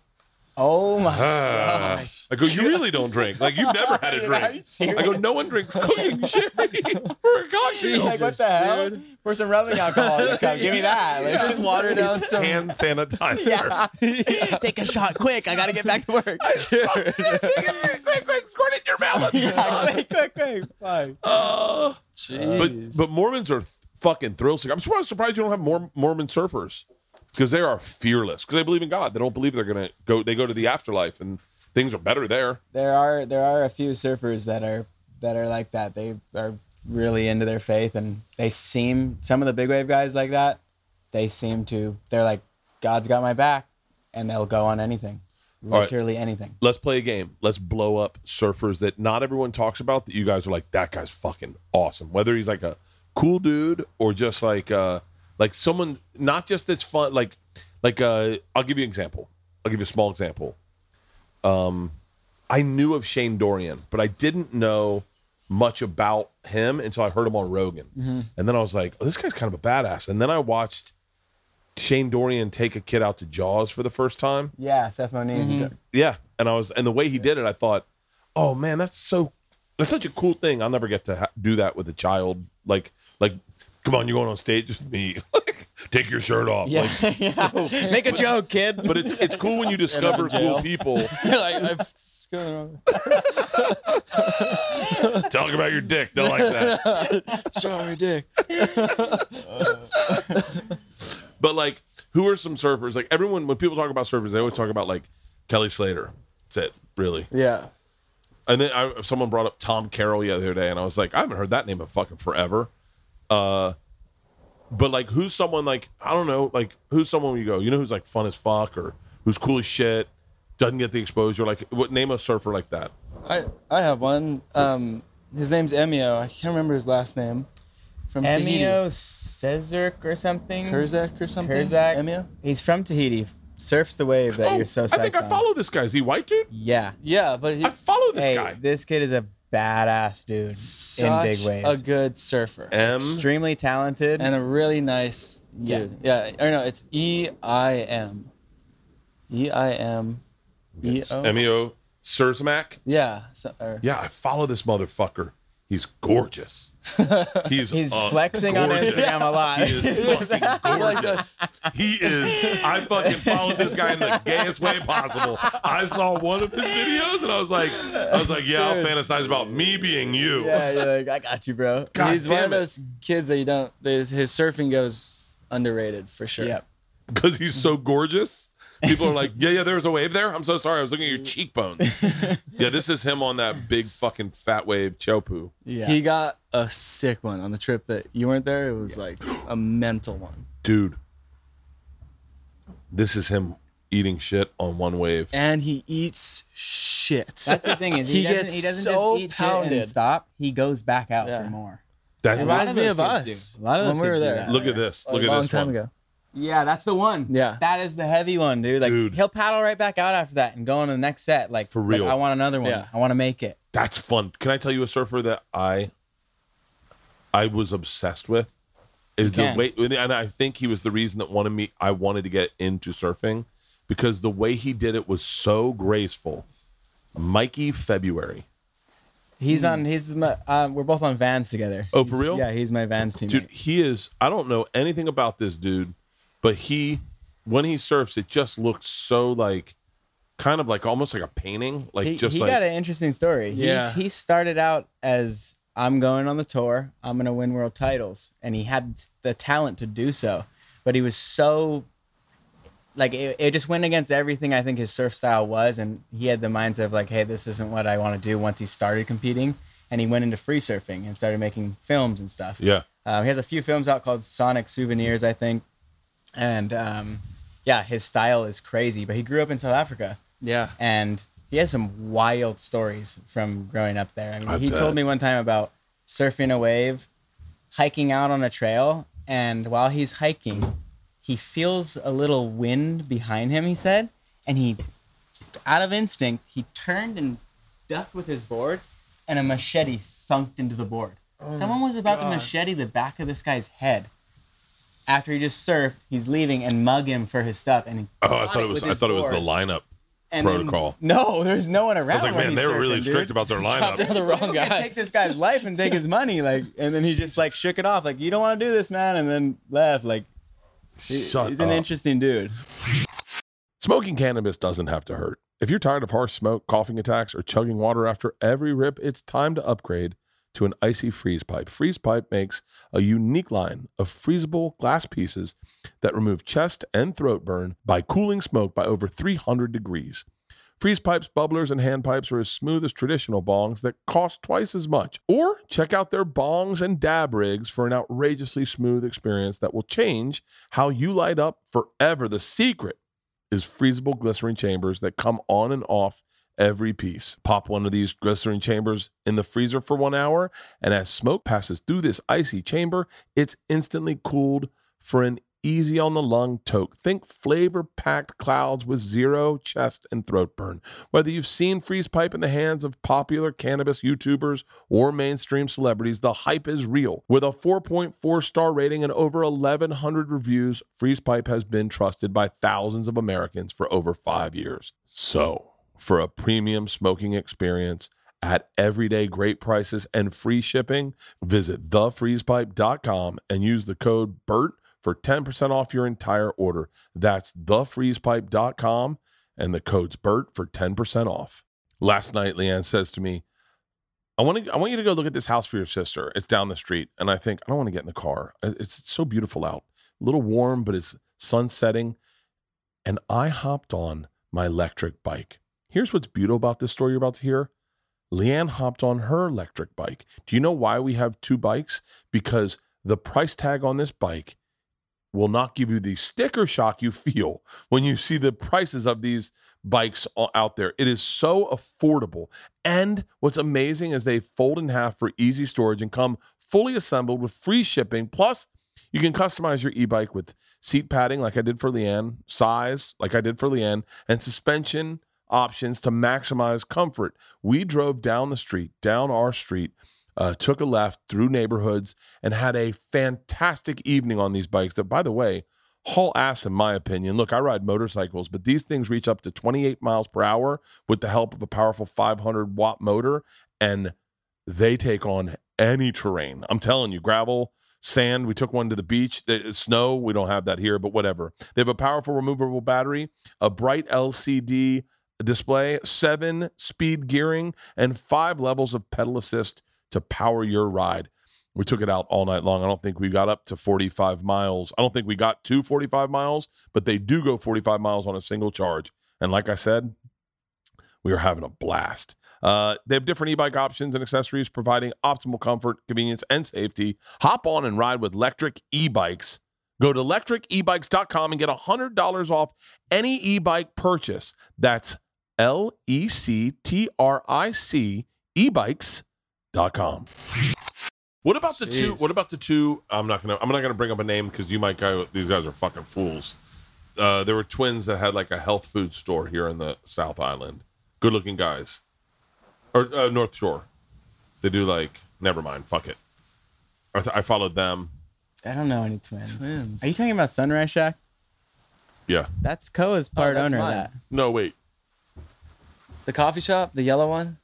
Oh my ah. I go, You really don't drink. Like, you've never had a [LAUGHS] drink. I go, No one drinks cooking [LAUGHS] sherry [LAUGHS] for a cocktail. like, what the hell? Pour some rubbing alcohol. Give me that. Like, Just water down some. Hand sanitizer. yeah. Take a shot quick. I gotta get back to work. quick, quick, squirt it in your mouth. yeah, quick, quick, quick. Fine. Uh, Jeez. but but Mormons are th- fucking thrill seekers. I'm surprised, surprised you don't have more Mormon surfers because they are fearless because they believe in God. They don't believe they're gonna go. They go to the afterlife and things are better there. There are there are a few surfers that are that are like that. They are really into their faith and they seem some of the big wave guys like that. They seem to they're like God's got my back and they'll go on anything. right. Literally anything. Let's play a game. Let's blow up surfers that not everyone talks about. That you guys are like that guy's fucking awesome. Whether he's like a cool dude or just like uh like someone not just that's fun. Like Like uh I'll give you an example. I'll give you a small example. Um I knew of Shane Dorian, but I didn't know much about him until I heard him on Rogan. And then I was like, oh, this guy's kind of a badass. And then I watched Shane Dorian take a kid out to Jaws for the first time. Yeah, Seth Moniz. Mm-hmm. Yeah, and I was, and the way he did it, I thought, oh man, that's so, that's such a cool thing. I'll never get to ha- do that with a child. Like, like, come on, you're going on stage with me. [LAUGHS] take your shirt off. Yeah, Like, [LAUGHS] yeah. Make a joke, kid. but it's it's cool when you discover cool people. [LAUGHS] like. Talk about your dick. Don't like that. Sorry, Dick. But like, who are some surfers? Like everyone, when people talk about surfers, they always talk about like Kelly Slater. That's it, really. Yeah. And then I, someone brought up Tom Carroll the other day, and I was like, I haven't heard that name in fucking forever. Uh, but like, who's someone like I don't know, like who's someone you go, you know, who's like fun as fuck or who's cool as shit, doesn't get the exposure. Like, what name a surfer like that? I I have one. Um, his name's Eimeo. I can't remember his last name. From Eimeo Cezerk or something. Kurzak or something. Kurzak. Eimeo. He's from Tahiti. Surfs the wave that Oh, you're so I psyched think I on. follow this guy. Is he white dude? Yeah. Yeah, but he, I follow this hey, guy. this kid is a badass dude such in big waves. a good surfer M. Extremely talented. and a really nice dude. Yeah. Or no, it's E I M. E I M. E O. Eimeo Czermak. Yeah. So, or, Yeah, I follow this motherfucker. He's gorgeous. [LAUGHS] He's He's uh, flexing on. Instagram a lot. He is [LAUGHS] fucking gorgeous. He is. I fucking followed this guy in the gayest way possible. I saw one of his videos and I was like, I was like, yeah, I'll fantasize about me being you. yeah, you're like, I got you, bro. God he's one damn of those kids that you don't. His, his surfing goes underrated for sure. Yep. Because he's so gorgeous. People are like, yeah, yeah, there was a wave there. I'm so sorry. I was looking at your cheekbones. yeah, this is him on that big fucking fat wave Teahupo'o. Yeah. He got a sick one on the trip that you weren't there. It was like a mental one. Dude, this is him eating shit on one wave. And he eats shit. That's the thing is he, He doesn't, gets he doesn't so just eat shit pounded. and stop. He goes back out Yeah. for more. That It reminds me of us. A lot of when those we were kids do there. that. Look at this. a at long this time one. ago. Yeah, that's the one. Yeah. That is the heavy one, dude. Like Dude. he'll paddle right back out after that and go on to the next set. Like For like, real. I want another one. Yeah. I want to make it. That's fun. Can I tell you a surfer that I I was obsessed with? Is the can. way and I think he was the reason that wanted me I wanted to get into surfing because the way he did it was so graceful. Mikey February. He's on. He's my. Uh, we're both on Vans together. Oh, for He's- real? Yeah, he's my Vans teammate. Dude, he is I don't know anything about this dude, but he when he surfs it just looks so like kind of like almost like a painting. Like he, just he like got an interesting story. Yeah. He's, he started out as I'm going on the tour. I'm gonna win world titles, and he had the talent to do so, but he was so like it, it just went against everything I think his surf style was, and he had the mindset of like, hey, this isn't what I want to do. Once he started competing, and he went into free surfing and started making films and stuff. Yeah. Um, he has a few films out called Sonic Souvenirs, I think, and um, yeah, his style is crazy. But he grew up in South Africa Yeah. and he has some wild stories from growing up there. I mean, I he bet. told me one time about surfing a wave, hiking out on a trail, and while he's hiking, he feels a little wind behind him. He said, and he, out of instinct, he turned and ducked with his board, and a machete thunked into the board. Someone was about to machete the back of this guy's head. After he just surfed, he's leaving and mug him for his stuff, and Oh, I thought it was I his thought it was the lineup And then- protocol. no, there's no one around. I around. was like, man, he's they were really surfing, strict about their lineup. [LAUGHS] lineups. down the wrong [LAUGHS] guy. Take this guy's life and take his money, like, and then he just like shook it off, like, you don't want to do this, man, and then left. Like, he- Shut he's an interesting dude. Smoking cannabis doesn't have to hurt. If you're tired of harsh smoke, coughing attacks, or chugging water after every rip, it's time to upgrade to an icy freeze pipe. Freeze pipe makes a unique line of freezable glass pieces that remove chest and throat burn by cooling smoke by over 300 degrees. Freeze pipes, bubblers, and hand pipes are as smooth as traditional bongs that cost twice as much. Or check out their bongs and dab rigs for an outrageously smooth experience that will change how you light up forever. The secret is freezable glycerin chambers that come on and off every piece. Pop one of these glycerin chambers in the freezer for one hour, and as smoke passes through this icy chamber, it's instantly cooled for an easy on the lung toke. Think flavor packed clouds with zero chest and throat burn. Whether you've seen Freeze Pipe in the hands of popular cannabis YouTubers or mainstream celebrities, the hype is real. With a 4.4 star rating and over 1,100 reviews, Freeze Pipe has been trusted by thousands of Americans for over five years. So, for a premium smoking experience, at everyday great prices and free shipping, visit thefreezepipe.com and use the code BERT for 10% off your entire order. That's thefreezepipe.com and the code's BERT for 10% off. Last night, LeeAnn says to me, I want to I want you to go look at this house for your sister. It's down the street. And I think, I don't want to get in the car. It's so beautiful out. A little warm, but it's sun setting. And I hopped on my electric bike. Here's what's beautiful about this story you're about to hear. LeeAnn hopped on her electric bike. Do you know why we have two bikes? Because the price tag on this bike will not give you the sticker shock you feel when you see the prices of these bikes out there. It is so affordable. And what's amazing is they fold in half for easy storage and come fully assembled with free shipping. Plus, you can customize your e-bike with seat padding like I did for LeeAnn, size like I did for LeeAnn, and suspension options to maximize comfort. We drove down the street, down our street, uh, took a left through neighborhoods, and had a fantastic evening on these bikes that, by the way, haul ass in my opinion. Look, I ride motorcycles, but these things reach up to 28 miles per hour with the help of a powerful 500 watt motor, and they take on any terrain. I'm telling you, gravel, sand. We took one to the beach. The, snow, we don't have that here, but whatever. They have a powerful removable battery, a bright LCD display, seven speed gearing, and five levels of pedal assist to power your ride. We took it out all night long. I don't think we got up to 45 miles. I don't think we got to 45 miles, but they do go 45 miles on a single charge. And like I said, we are having a blast. Uh, they have different e-bike options and accessories providing optimal comfort, convenience, and safety. Hop on and ride with Lectric e-bikes. Go to lectricebikes.com and get $100 off any e-bike purchase. That's L E C T R I C ebikes.com. What about the two? What about the two? I'm not gonna. I'm not gonna bring up a name because you might go. These guys are fucking fools. Uh, there were twins that had like a health food store here in the South Island. Good looking guys, or uh, North Shore. They do like. Never mind. Fuck it. I, th- I followed them. I don't know any twins. Twins. Are you talking about Sunrise Shack? Yeah. That's Koa's part that's owner of that. No, wait. The coffee shop, the yellow one.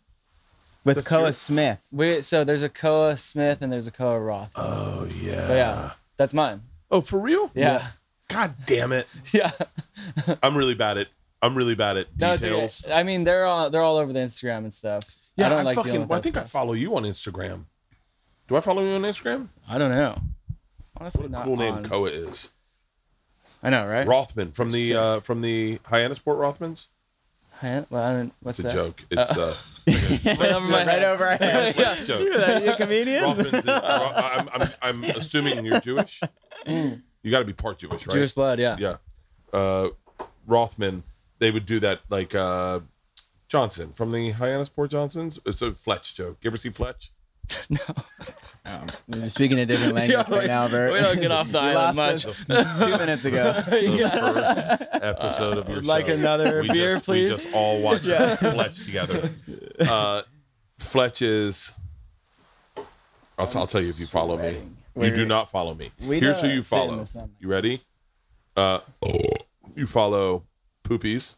With That's Koa true. Smith. We so there's a Koa Smith and there's a Koa Roth. Oh yeah. But yeah, that's mine. Oh, for real? Yeah, God damn it. [LAUGHS] yeah. [LAUGHS] I'm really bad at. I'm really bad at No, it's details. okay. I mean, they're all they're all over the Instagram and stuff. Yeah, I don't I'm like fucking. dealing with well, I that think I stuff. follow you on Instagram. Do I follow you on Instagram? I don't know. Honestly, What a not cool name on- Koa is. I know, right? Rothman from the Sick. uh, from the Hyannisport Rothmans. Huh? Well, I don't, what's It's a that? joke. It's uh, [LAUGHS] Right over my right head. over our head. yeah. joke. Are you a [LAUGHS] comedian? Rothmans is, I'm, I'm, I'm [LAUGHS] assuming you're Jewish. You got to be part Jewish, right? Jewish blood, yeah. Yeah. Uh, Rothman, they would do that like uh, Johnson from the Hyannisport Johnsons. It's a Fletch joke. You ever see Fletch? [LAUGHS] You're speaking a different [LAUGHS] language right now, Bert. We don't get off the [LAUGHS] You island much. us two minutes ago. the first episode of your Like show. another we beer, just, please? We just all watched Fletch together. Uh, Fletch is. I'll, I'll tell you if you follow me. You do not follow me. we Here's who you follow. You ready? Uh, you follow Poopies,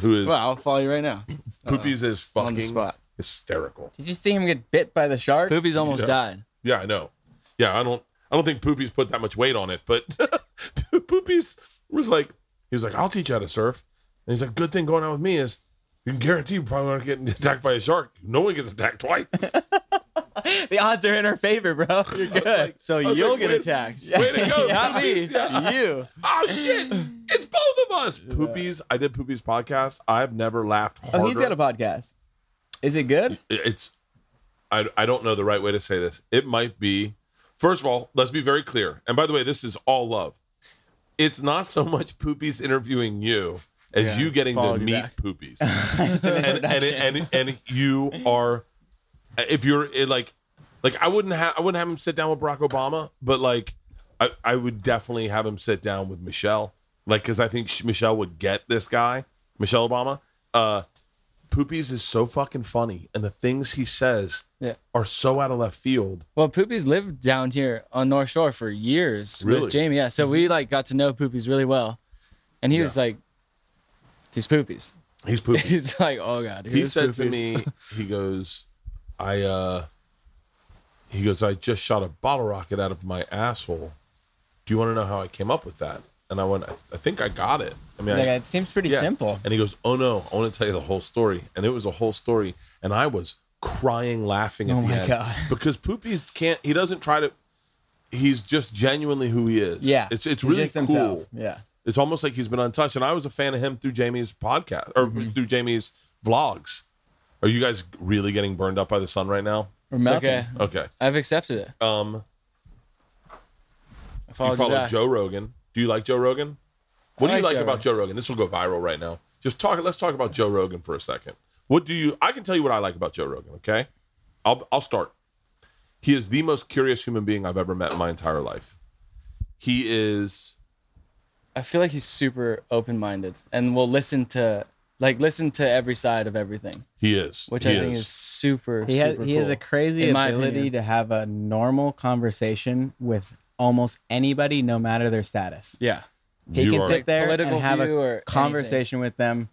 who is Well, I'll follow you right now. Poopies is On the fucking spot. Hysterical. Did you see him get bit by the shark? Poopy's almost Yeah. died. Yeah, I know. Yeah, I don't. I don't think Poopies put that much weight on it, but [LAUGHS] Poopies was like, he was like, "I'll teach you how to surf," and he's like, "Good thing going on with me is you can guarantee you probably aren't getting attacked by a shark. No one gets attacked twice." [LAUGHS] The odds are in our favor, bro. [LAUGHS] You're good. So was you'll like, get wait- attacked. Way to go, Not me. Poopies. Yeah. You. Oh shit! It's both of us. Poopies. I did Poopies podcast. I've never laughed harder. oh, he's got a podcast. Is it good? it's I, I don't know the right way to say this. It might be first of all, let's be very clear. And by the way, this is all love. It's not so much Poopies interviewing you as Yeah, you getting to follow meet back. Poopies. [LAUGHS] It's an and, and, introduction. and and you are if you're it, like like I wouldn't have I wouldn't have him sit down with Barack Obama, but like I, I would definitely have him sit down with Michelle, like because I think sh- Michelle would get this guy, Michelle Obama. Uh, Poopies is so fucking funny, and the things he says Yeah. are so out of left field. Well, Poopies lived down here on North Shore for years Really? with Jamie. Yeah, so we like got to know Poopies really well, and he Yeah. was like, "He's Poopies." He's [LAUGHS] Poopies. He's like, "Oh God." he said to me, [LAUGHS] he goes, I uh he goes, I just shot a bottle rocket out of my asshole. Do you want to know how I came up with that? And I went, I, I think I got it. I mean, Like, I, it seems pretty yeah. simple. And he goes, Oh no, I want to tell you the whole story. And it was a whole story. And I was crying, laughing at Oh the my end. God. [LAUGHS] Because Poopies can't he doesn't try to he's just genuinely who he is. Yeah, It's it's really just cool. himself. Yeah, It's almost like he's been untouched. And I was a fan of him through Jamie's podcast or Mm-hmm. through Jamie's vlogs. Are you guys really getting burned up by the sun right now? we're melting. okay. Okay. I've accepted it. Um, I you followed you, follow. Joe Rogan. Do you like Joe Rogan? What do you like like Joe about Rogan. Joe Rogan? This will go viral right now. Just talk. Let's talk about Joe Rogan for a second. What do you? I can tell you what I like about Joe Rogan. Okay, I'll I'll start. He is the most curious human being I've ever met in my entire life. He is. I feel like he's super open-minded and will listen to like listen to every side of everything, He is. which he I think is super. He has super he has a crazy ability opinion. to have a normal conversation with almost anybody, no matter their status. Yeah. He You can are- sit there Political and have view or a conversation with them.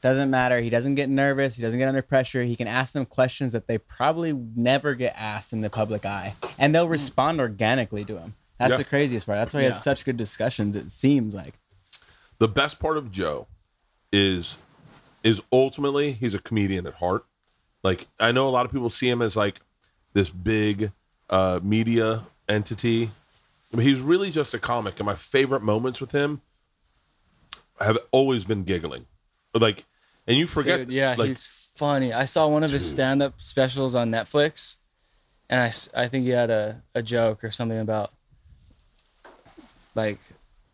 Doesn't matter. He doesn't get nervous. He doesn't get under pressure. He can ask them questions that they probably never get asked in the public eye, and they'll respond organically to him. That's Yeah. the craziest part. That's why he Yeah. has such good discussions. It seems like. the best part of Joe is is ultimately he's a comedian at heart. Like I know a lot of people see him as like this big uh media entity. But he's really just a comic and my favorite moments with him have always been giggling. Like and you forget Dude, yeah, like he's funny. I saw one of his stand-up specials on Netflix, and I, I think he had a, a joke or something about like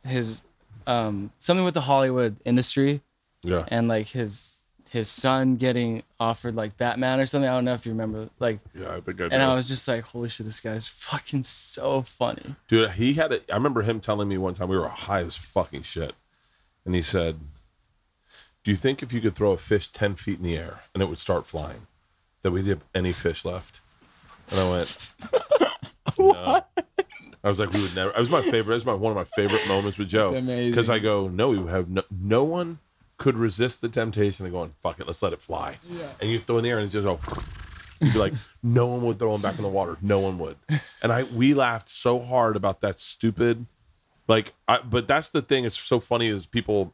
his um something with the Hollywood industry yeah. and like his his son getting offered like Batman or something. I don't know if you remember like Yeah, I think I and I was just like, holy shit, this guy's fucking so funny. Dude, he had it. I remember him telling me one time we were high as fucking shit. And he said, Do you think if you could throw a fish 10 feet in the air and it would start flying, that we'd have any fish left? And I went, [LAUGHS] No. I was like, we would never. It was my favorite. It was my one of my favorite moments with Joe. Because I go, no, we have no, no one could resist the temptation of going, fuck it, let's let it fly. And you throw in the air and it just go. You'd be like, [LAUGHS] no one would throw him back in the water. No one would. [LAUGHS] And I we laughed so hard about that stupid, like. I but that's the thing. It's so funny is people.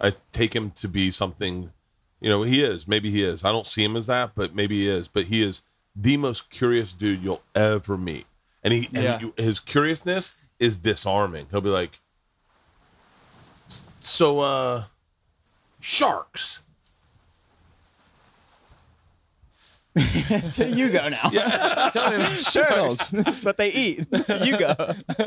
I take him to be something, you know. He is. Maybe he is. I don't see him as that, but maybe he is. But he is the most curious dude you'll ever meet, and he and Yeah. you, his curiousness is disarming. He'll be like, "So, uh, sharks." So [LAUGHS] you go now. [LAUGHS] Tell me about Turtles. That's what they eat. [LAUGHS] You go.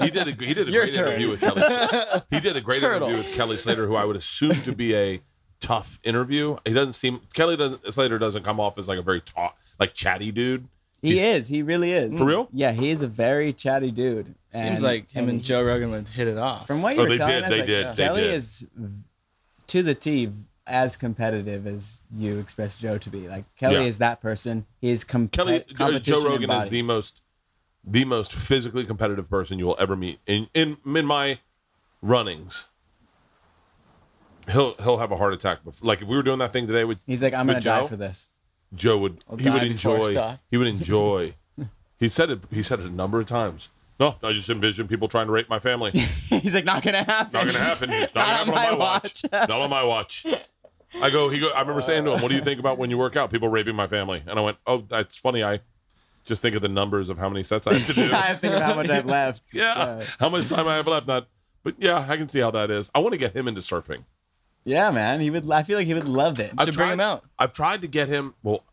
He did a he did a Your great turn. interview with Kelly. He did a great Turtle. interview with Kelly Slater, who I would assume to be a tough interview. He doesn't seem Kelly doesn't Slater doesn't come off as like a very ta- like chatty dude. He He's- is. He really is. For real? Yeah, he is a very chatty dude. Seems And- like him and he- Joe Rogan would hit it off. From what oh, you Oh, were they telling did, us, they like, did, they Kelly did. is to the T as competitive as you express Joe to be. Like Kelly Yeah. is that person. He is comp- Kelly uh, Joe, competition Joe Rogan is embodied. the most the most physically competitive person you will ever meet in in in my runnings. He'll he'll have a heart attack. Before, like if we were doing that thing today with He's like, I'm with gonna die Joe, for this. Joe would I'll he would die before I enjoy he would enjoy. [LAUGHS] he said it he said it a number of times. No, I just envision people trying to rape my family. [LAUGHS] He's like, not gonna happen. Not gonna happen. It's not, [LAUGHS] Not gonna on happen on my my watch. Not on my watch. I go. He go. I remember saying to him, "What do you think about when you work out? People raping my family?" And I went, "Oh, that's funny. I just think of the numbers of how many sets I have to do. I think of how much I've left. yeah, how much time I have left. Not, but yeah, I can see how that is. I want to get him into surfing. Yeah, man. He would. I feel like he would love it. I've should bring him out. I've tried to get him. Well,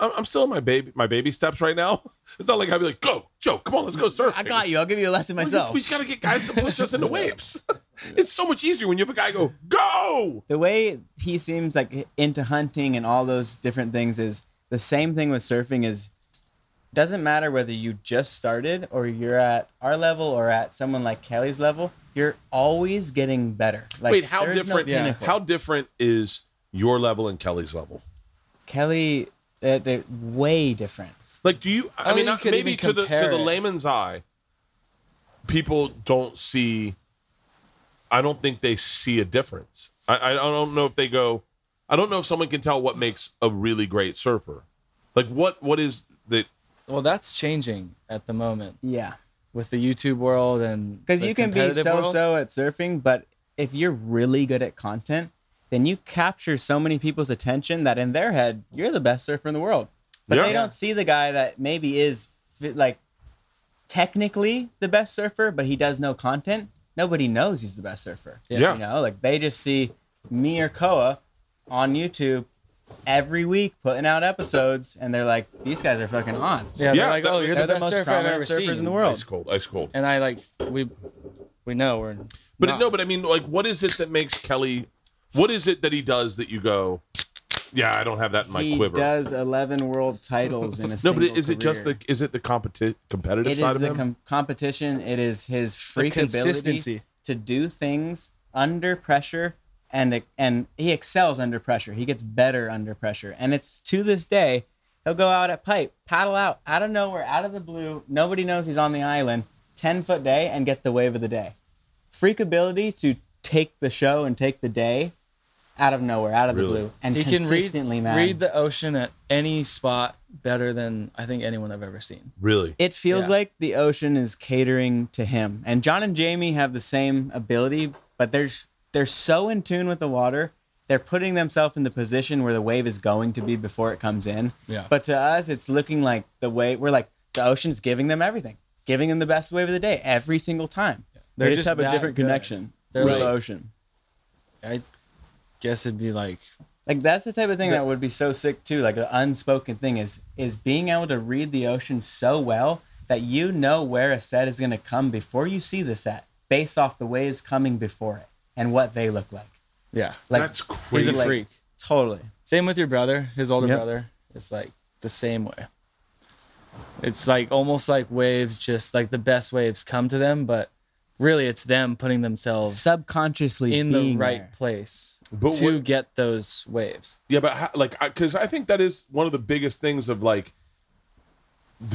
I'm still in my baby my baby steps right now. [LAUGHS] It's not like I'd be like, "Go, Joe, come on, let's go surfing." I got you. I'll give you a lesson We just- myself. We just gotta get guys to push us into [LAUGHS] waves. [LAUGHS] It's so much easier when you have a guy go, "Go." the way he seems like into hunting and all those different things is the same thing with surfing is doesn't matter whether you just started or you're at our level or at someone like Kelly's level, you're always getting better. Like, Wait, how there's no different? How different is your level and Kelly's level? Kelly, they're, they're way different. Like, do you? I don't mean, you not- maybe to the to the layman's eye, people don't see. I don't think they see a difference. I, I don't know if they go. I don't know if someone can tell what makes a really great surfer. Like, what what is the? Well, that's changing at the moment Yeah. With the YouTube world and Because you can be so so at surfing, but if you're really good at content, then you capture so many people's attention that in their head, you're the best surfer in the world. But Yeah. they don't see the guy that maybe is like technically the best surfer, but he does no content. Nobody knows he's the best surfer. Yeah. You know, like they just see me or Koa on YouTube every week putting out episodes, and they're like, these guys are fucking on. Yeah, Yeah, they're like, that- oh, you're They're the the best most surfer I've prominent ever surfers seen in the world. Ice cold, ice cold. And I like we we know we're But not. no, but I mean, like, what is it that makes Kelly? What is it that he does that you go? Yeah, I don't have that in my he quiver. does 11 world titles in a [LAUGHS] no, single but is it just the is it the competi- competitive It side is of the him? com- competition. It is his freak ability consistency. to do things under pressure, and and he excels under pressure. He gets better under pressure, and it's to this day. He'll go out at pipe, paddle out out of nowhere, out of the blue. Nobody knows he's on the island. Ten foot day and get the wave of the day. Freak ability to take the show and take the day out of nowhere, out of Really? the blue, and he can read consistently, read the ocean at any spot better than I think anyone I've ever seen. really? It feels Yeah. like the ocean is catering to him. And John and Jamie have the same ability, but they're they're so in tune with the water. They're putting themselves in the position where the wave is going to be before it comes in. Yeah. But to us, it's looking like the wave. We're like the ocean's giving them everything, giving them the best wave of the day every single time. They're they just, just have a different good. connection They're with like- the ocean. I guess it'd be like Like that's the type of thing that would be so sick too. Like an unspoken thing is is being able to read the ocean so well that you know where a set is going to come before you see the set, based off the waves coming before it and what they look like. yeah. Like That's He's crazy. a like- freak. totally. Same with your brother, his older Yep. brother. It's like the same way. It's like almost like waves, just like the best waves come to them, but really it's them putting themselves Subconsciously in the right there. place But to what- get those waves. Yeah, but how, like, because I, think that is one of the biggest things of like,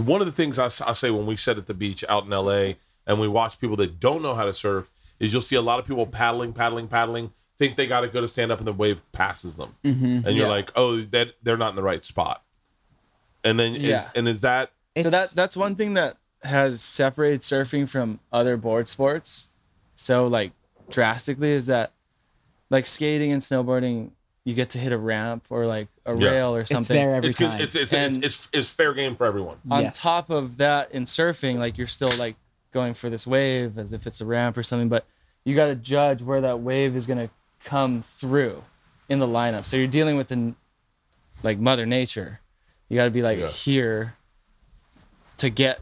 one of the things I say when we sit at the beach out in LA and we watch people that don't know how to surf is you'll see a lot of people paddling, paddling, paddling, think they got to go to stand up and the wave passes them, mm-hmm. and you're Yeah. like, oh, that they're not in the right spot. And then, is, Yeah. and is that so that that's one thing that has separated surfing from other board sports so like drastically is that like skating and snowboarding you get to hit a ramp or like a Yeah. rail or something. It's something there every it's, time. it's, it's, And- it's, it's, it's fair game for everyone. on Yes. top of that in surfing like you're still like going for this wave as if it's a ramp or something but you got to judge where that wave is going to come through in the lineup so you're dealing with an like mother nature you got to be like Yeah. here to get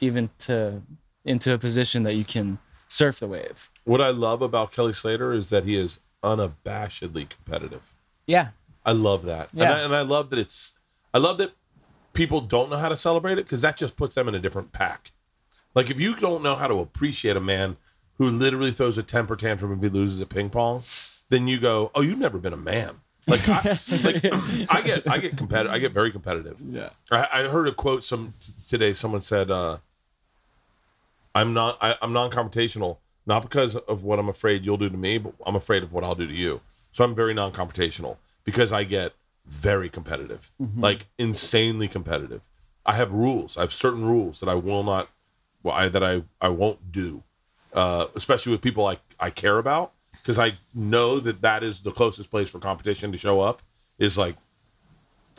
even to into a position that you can surf the wave What I love about Kelly Slater is that he is unabashedly competitive. yeah. I love that. And, Yeah. I, and I love that it's, I love that people don't know how to celebrate it because that just puts them in a different pack. Like if you don't know how to appreciate a man who literally throws a temper tantrum if he loses at ping pong, then you go, oh, you've never been a man. Like, I, [LAUGHS] like [CLEARS THROAT] I get, I get competitive. I get very competitive. Yeah. I, I heard a quote some t- today. Someone said, uh, "I'm not. I, I'm non-confrontational, not because of what I'm afraid you'll do to me, but I'm afraid of what I'll do to you. So I'm very non-confrontational because I get very competitive, like insanely competitive. I have rules. I have certain rules that I will not, well, I, that I I won't do, uh, especially with people I I care about, because I know that that is the closest place for competition to show up. Is like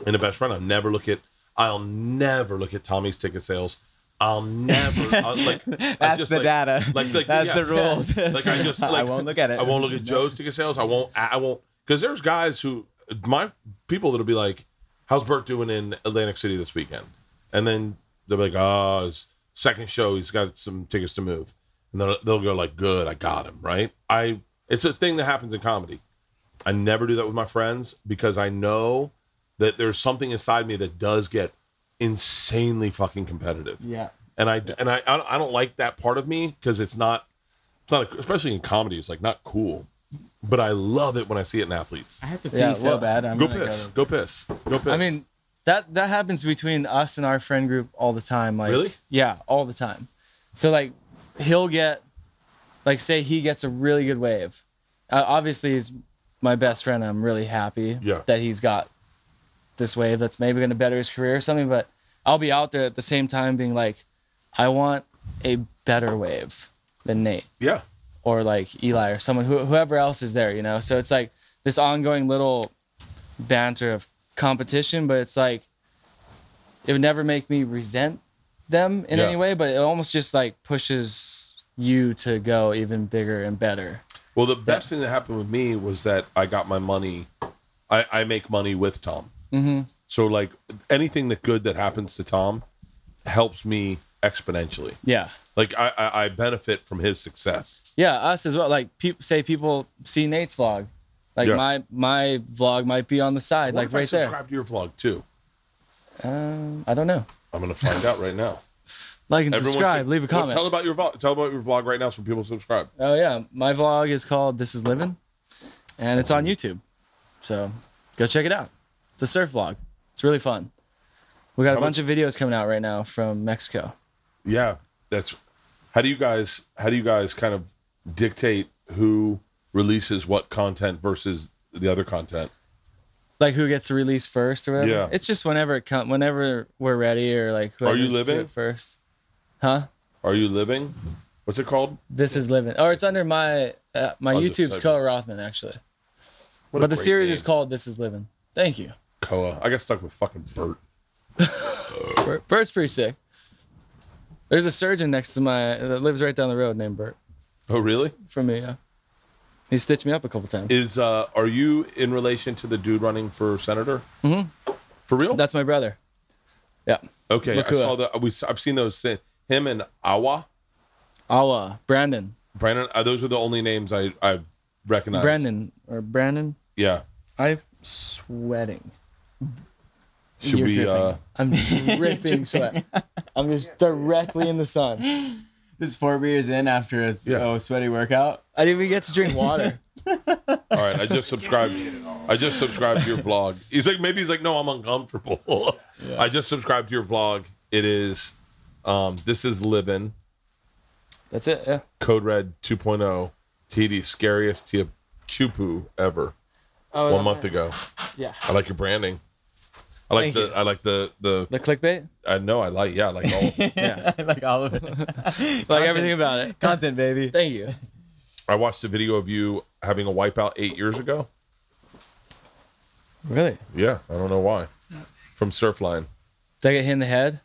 in a best friend. I'll never look at. I'll never look at Tommy's ticket sales. I'll never I'll, like. [LAUGHS] That's just, the like, data. Like, like That's yeah, the rules. Like I just [LAUGHS] like I won't look at it. I won't look at Joe's ticket sales. I won't. I won't because there's guys who my people that'll be like, "How's Bert doing in Atlantic City this weekend?" And then they'll be like, "Oh, second show, he's got some tickets to move," and they'll, they'll go like, "Good, I got him." Right? I. It's a thing that happens in comedy. I never do that with my friends because I know that there's something inside me that does get insanely fucking competitive. Yeah. and I and I I don't- like that part of me because it's not it's not especially in comedy it's like not cool, but I love it when I see it in athletes. I have to pee Yeah, so well, bad. I'm Go piss, Go go piss, go piss. I mean, that that happens between us and our friend group all the time. Like, Really? Yeah, all the time. So like, he'll get, like, say he gets a really good wave. Uh, obviously, he's my best friend. I'm really happy Yeah. that he's got this wave that's maybe going to better his career or something. But I'll be out there at the same time being like, I want a better wave than Nate yeah, or like Eli or someone who, whoever else is there, you know. So it's like this ongoing little banter of competition, but it's like it would never make me resent them in Yeah. any way, but it almost just like pushes you to go even bigger and better. Well, the best thing that happened with me was that I got my money. I, I make money with Tom. Mm-hmm. So like anything that good that happens to Tom helps me exponentially. Yeah. Like I, I, I benefit from his success. Yeah, us as well. Like peop say people see Nate's vlog. Like Yeah. my my vlog might be on the side, What like if I right there. subscribe to your vlog too? Um, I don't know. I'm gonna find out right now. [LAUGHS] Like and Everyone subscribe, should- leave a Well, comment. tell about your vlog. Tell about your vlog right now so people subscribe. Oh yeah, my vlog is called "This Is Living," and it's on YouTube. So go check it out. It's a surf vlog. It's really fun. We got a bunch of videos coming out right now from Mexico. Yeah, that's. How do you guys? How do you guys kind of dictate who releases what content versus the other content? Like who gets to release first or whatever. Yeah. It's just whenever it come, whenever we're ready or like. Are you living? first? Huh? Are you living? What's it called? This is living. Or it's under my uh, my I'll YouTube's Koa Rothman actually. What But the series name. is called "This Is Living." Thank you. Koa. I got stuck with fucking Bert. [LAUGHS] Bert, Bert's pretty sick. There's a surgeon next to my that lives right down the road named Bert Oh, really? from me. Yeah. He stitched me up a couple times. Is uh, are you in relation to the dude running for senator? Mm-hmm. For real? That's my brother. Yeah. okay. I saw the. We. I've seen those. Him and Awa. Awa. Brandon. Brandon. Uh, those are the only names I I recognize. Brandon or Brandon. Yeah. I'm sweating. Should You're we? dripping. uh I'm dripping sweat. [LAUGHS] I'm just directly in the sun. Just four beers in after a Yeah. oh, sweaty workout. I didn't even get to drink water. [LAUGHS] All right. I just subscribed. I just subscribed to your vlog. He's like, maybe he's like, no, I'm uncomfortable. I just subscribed to your vlog. It is. Um, this is living. That's it. Yeah. Code Red 2.0. TD scariest Tia Chupu ever. Oh, One month ago. Yeah. I like your branding. I like Thank the you. I like the the The clickbait. I know I like yeah I like all [LAUGHS] Yeah. [LAUGHS] I like all of it. [LAUGHS] like everything about it. Content, baby. Thank you. I watched a video of you having a wipeout eight years ago. Really? Yeah, I don't know why. From Surfline. Did I get hit in the head?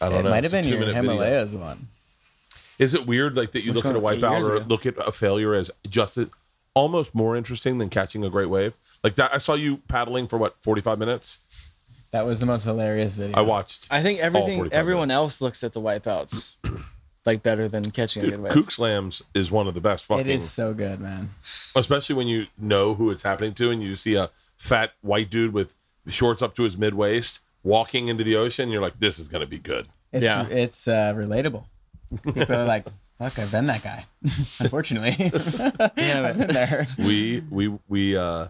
I don't know. It know. might have It's a been your two-minute video. Himalayas one. Is it weird like that you Which look at a one? Eight wipeout years or ago. look at a failure as just a, almost more interesting than catching a great wave? Like that I saw you paddling for what, 45 minutes? That was the most hilarious video. I watched. I think everything 45 everyone else looks at the wipeouts like better than catching a good wave. Kook slams is one of the best fucking It is so good, man. especially when you know who it's happening to and you see a fat white dude with shorts up to his mid waist walking into the ocean you're like this is going to be good It's Yeah. it's uh, relatable. People are like, [LAUGHS] "Fuck, I've been that guy." [LAUGHS] Unfortunately, [LAUGHS] Damn it. there. we we we uh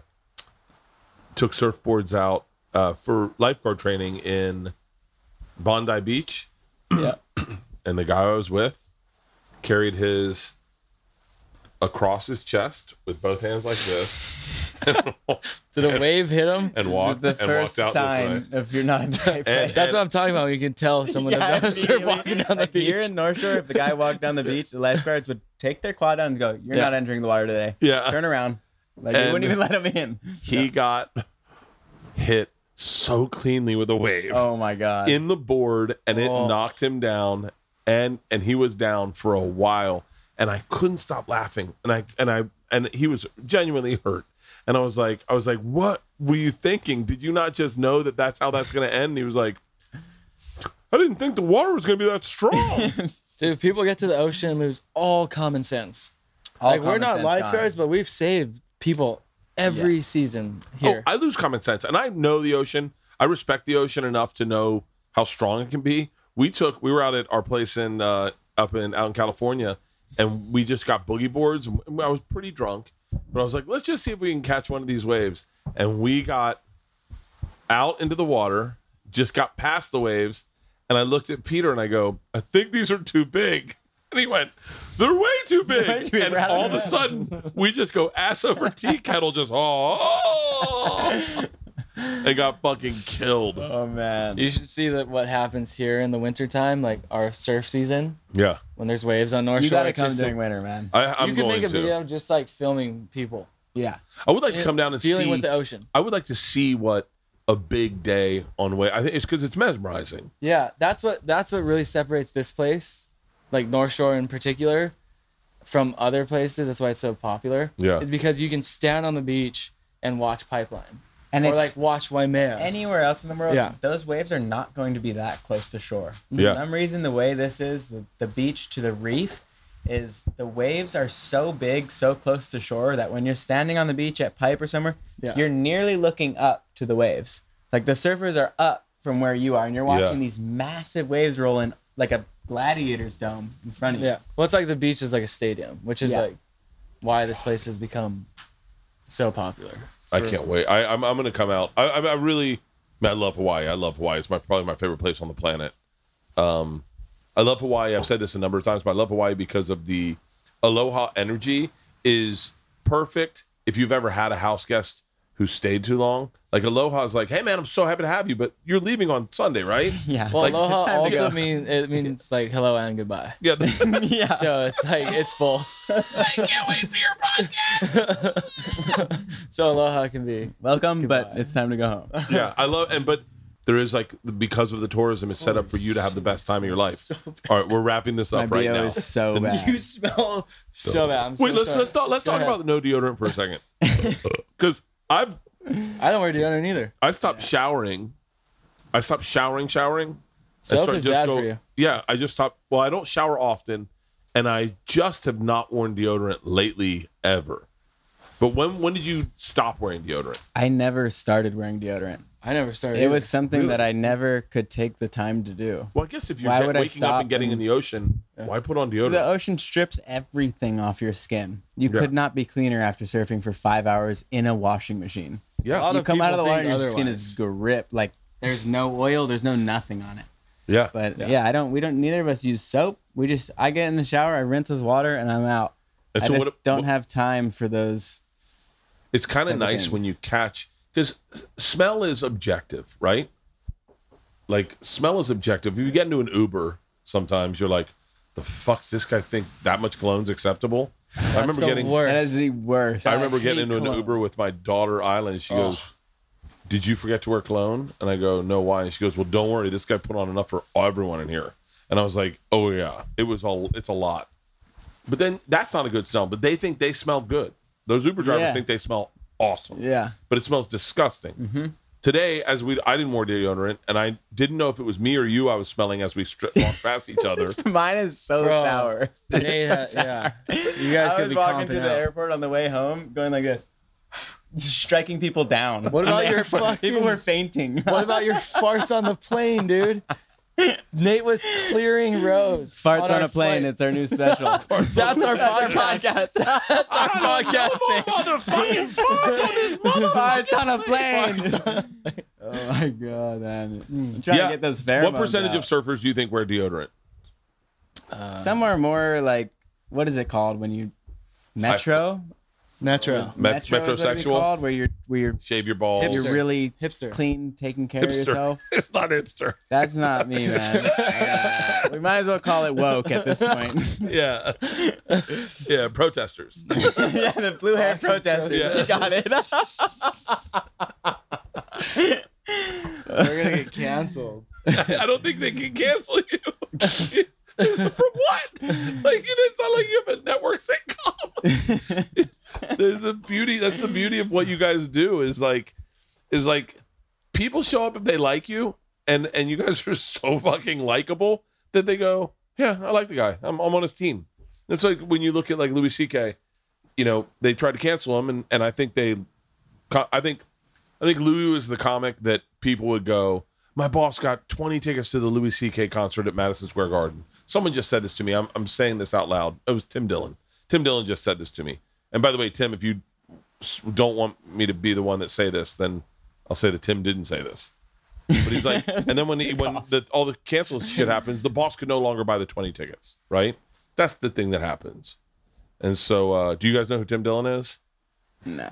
took surfboards out uh for lifeguard training in Bondi Beach Yeah. [CLEARS THROAT] and the guy I was with carried his across his chest with both hands like this [LAUGHS] Did a wave hit him? and walked the and first walked out this way. sign if you're not in the [LAUGHS] right place. And- That's what I'm talking about. You can tell someone Yeah, doesn't surf immediately. walking down the Like, Here beach. in North Shore, if the guy walked down the [LAUGHS] beach, the lifeguards would take their quad down and go, "You're Yeah. not entering the water today. Yeah. turn around." Like And- they wouldn't even let him in. He got hit so cleanly with a wave. Oh my god! in the board and it Oh. knocked him down and and he was down for a while and I couldn't stop laughing and I and I and he was genuinely hurt and I was like I was like what were you thinking did you not just know that that's how that's going to end and he was like I didn't think the water was going to be that strong [LAUGHS] Dude, people get to the ocean and lose all common sense. All like we're not sense lifeguards, gone. but we've saved people every season here. oh I lose common sense and I know the ocean I respect the ocean enough to know how strong it can be. We took we were out at our place in uh, up in out in California, and we just got boogie boards. and I was pretty drunk, but I was like, let's just see if we can catch one of these waves. And we got out into the water, just got past the waves, and I looked at Peter and I go, I think these are too big. [LAUGHS] And he went, They're way too big. Way too big. and all of a sudden, we just go ass over [LAUGHS] tea kettle, just oh, they got fucking killed. Oh man. You should see that what happens here in the wintertime, like our surf season, Yeah, when there's waves on North You Shore. gotta it's come just during a- winter, man. I, I'm you can going make a to. video just like filming people Yeah. I would like to come down and dealing see. with the ocean. I would like to see what a big day on wave. I think it's because it's mesmerizing. Yeah, that's what that's what really separates this place, like North Shore in particular, from other places. That's why it's so popular. Yeah. it's because you can stand on the beach and watch Pipeline, And or it's like watch Waimea. anywhere else in the world, Yeah. those waves are not going to be that close to shore. Yeah. For some reason, the way this is, the, the beach to the reef, is the waves are so big, so close to shore that when you're standing on the beach at Pipe or somewhere, Yeah. you're nearly looking up to the waves. Like the surfers are up from where you are, and you're watching Yeah. these massive waves rolling like a gladiator's dome in front of you. yeah, well, it's like the beach is like a stadium, which is Yeah. like why this place has become so popular. I can't wait. I, I'm I'm gonna come out. I I, I really, I love Hawaii. I love Hawaii. It's my probably my favorite place on the planet. Um, I love Hawaii. I've said this a number of times, but I love Hawaii because of the aloha energy is perfect. If you've ever had a house guest who stayed too long, like aloha is like, hey man, I'm so happy to have you, but you're leaving on Sunday, right? [LAUGHS] Yeah. Well, Like, aloha it's also go. means it means like hello and goodbye. Yeah. [LAUGHS] [LAUGHS] yeah. So it's like it's full. I can't wait for your podcast. so aloha can be Welcome, but it's time to go home. yeah, I love and but there is like because of the tourism, it's set up for you to have the best time of your life. All right, we're wrapping this My up right BO now. is so The- bad. you smell so bad. I'm so Wait, let's sorry. let's talk let's Go talk ahead. about the no deodorant for a second. Because I've I don't wear deodorant either. I stopped showering. I stopped showering, showering. I Soap start- is just bad go- for you. Yeah, I just stopped. Well, I don't shower often, and I just have not worn deodorant lately ever. But when when did you stop wearing deodorant? I never started wearing deodorant. I never started. It either. was something Really? that I never could take the time to do. Well, I guess if you're Why get- would I waking up and getting in the ocean, why put on The deodorant? ocean strips everything off your skin. You Yeah. could not be cleaner after surfing for five hours in a washing machine. yeah, A lot You of come out of the water and think your skin is gripped. Like there's no oil, there's no nothing on it. yeah. But yeah. I don't. We don't. Neither of us use soap. We just. I get in the shower, I rinse with water, and I'm out. And I so just what- don't what- have time for those. It's kind of type of nice when you catch because smell is objective, right? Like smell is objective. If you get into an Uber, sometimes you're like, "The fuck's this guy think that much cologne's acceptable?" I remember the getting. worst. That is the worst. I remember getting hate into an. Uber with my daughter Island. She goes, "Did you forget to wear cologne?" And I go, "No, why?" And she goes, "Well, don't worry. This guy put on enough for everyone in here." And I was like, "Oh yeah, it was all. It's a lot." But then that's not a good smell. But they think they smell good. Those Uber drivers Yeah. think they smell awesome. Yeah. But it smells disgusting. Mm-hmm. Today, as we, I didn't wear deodorant, and I didn't know if it was me or you I was smelling as we stri- walked past each other. [LAUGHS] Mine is so Bro. sour. Nate [LAUGHS] So ha- sour. yeah. You guys I could was be walking comping through the out. airport on the way home, going like this, striking people down. What [LAUGHS] about your airport. fucking- People were fainting. What about your farts on the plane, dude? Nate was clearing rows. farts on, our a plane? flight. It's our new special. [LAUGHS] That's our podcast. podcast. That's our podcast motherfucking farts on this farts on a plane. oh my god, man! Hmm, I'm trying to get those pheromones. What percentage of surfers do you think wear deodorant? Some are more like what is it called when you metro? Metro. Met- Metro is what it's metrosexual? called, where you're where you're Shave your balls. Hipster. you're really Hipster. clean, taking care of yourself. [LAUGHS] It's not hipster. That's not me, man. [LAUGHS] Uh, we might as well call it woke at this point. [LAUGHS] Yeah. yeah, protesters. yeah, the blue hair protesters. Yeah. You got it. We're gonna get canceled. I don't think they can cancel you. From what? Like it's not like you have a network sitcom. There's the beauty. That's the beauty of what you guys do. Is like, is like, people show up if they like you, and and you guys [LAUGHS] are so fucking likable that they go, yeah, I like the guy. I'm I'm on his team. It's like when you look at like Louis C.K. You know, they tried to cancel him, and and I think they, I think I think Louis was the comic that people would go. My boss got 20 tickets to the Louis C.K. concert at Madison Square Garden. Someone just said this to me. I'm, I'm saying this out loud. It was Tim Dillon. Tim Dillon just said this to me. And by the way, Tim, if you don't want me to be the one that say this, then I'll say that Tim didn't say this. But he's like, [LAUGHS] and then when he, when the, all the cancel shit happens, the boss could no longer buy the 20 tickets, right? That's the thing that happens. And so, uh, do you guys know who Tim Dillon is? No.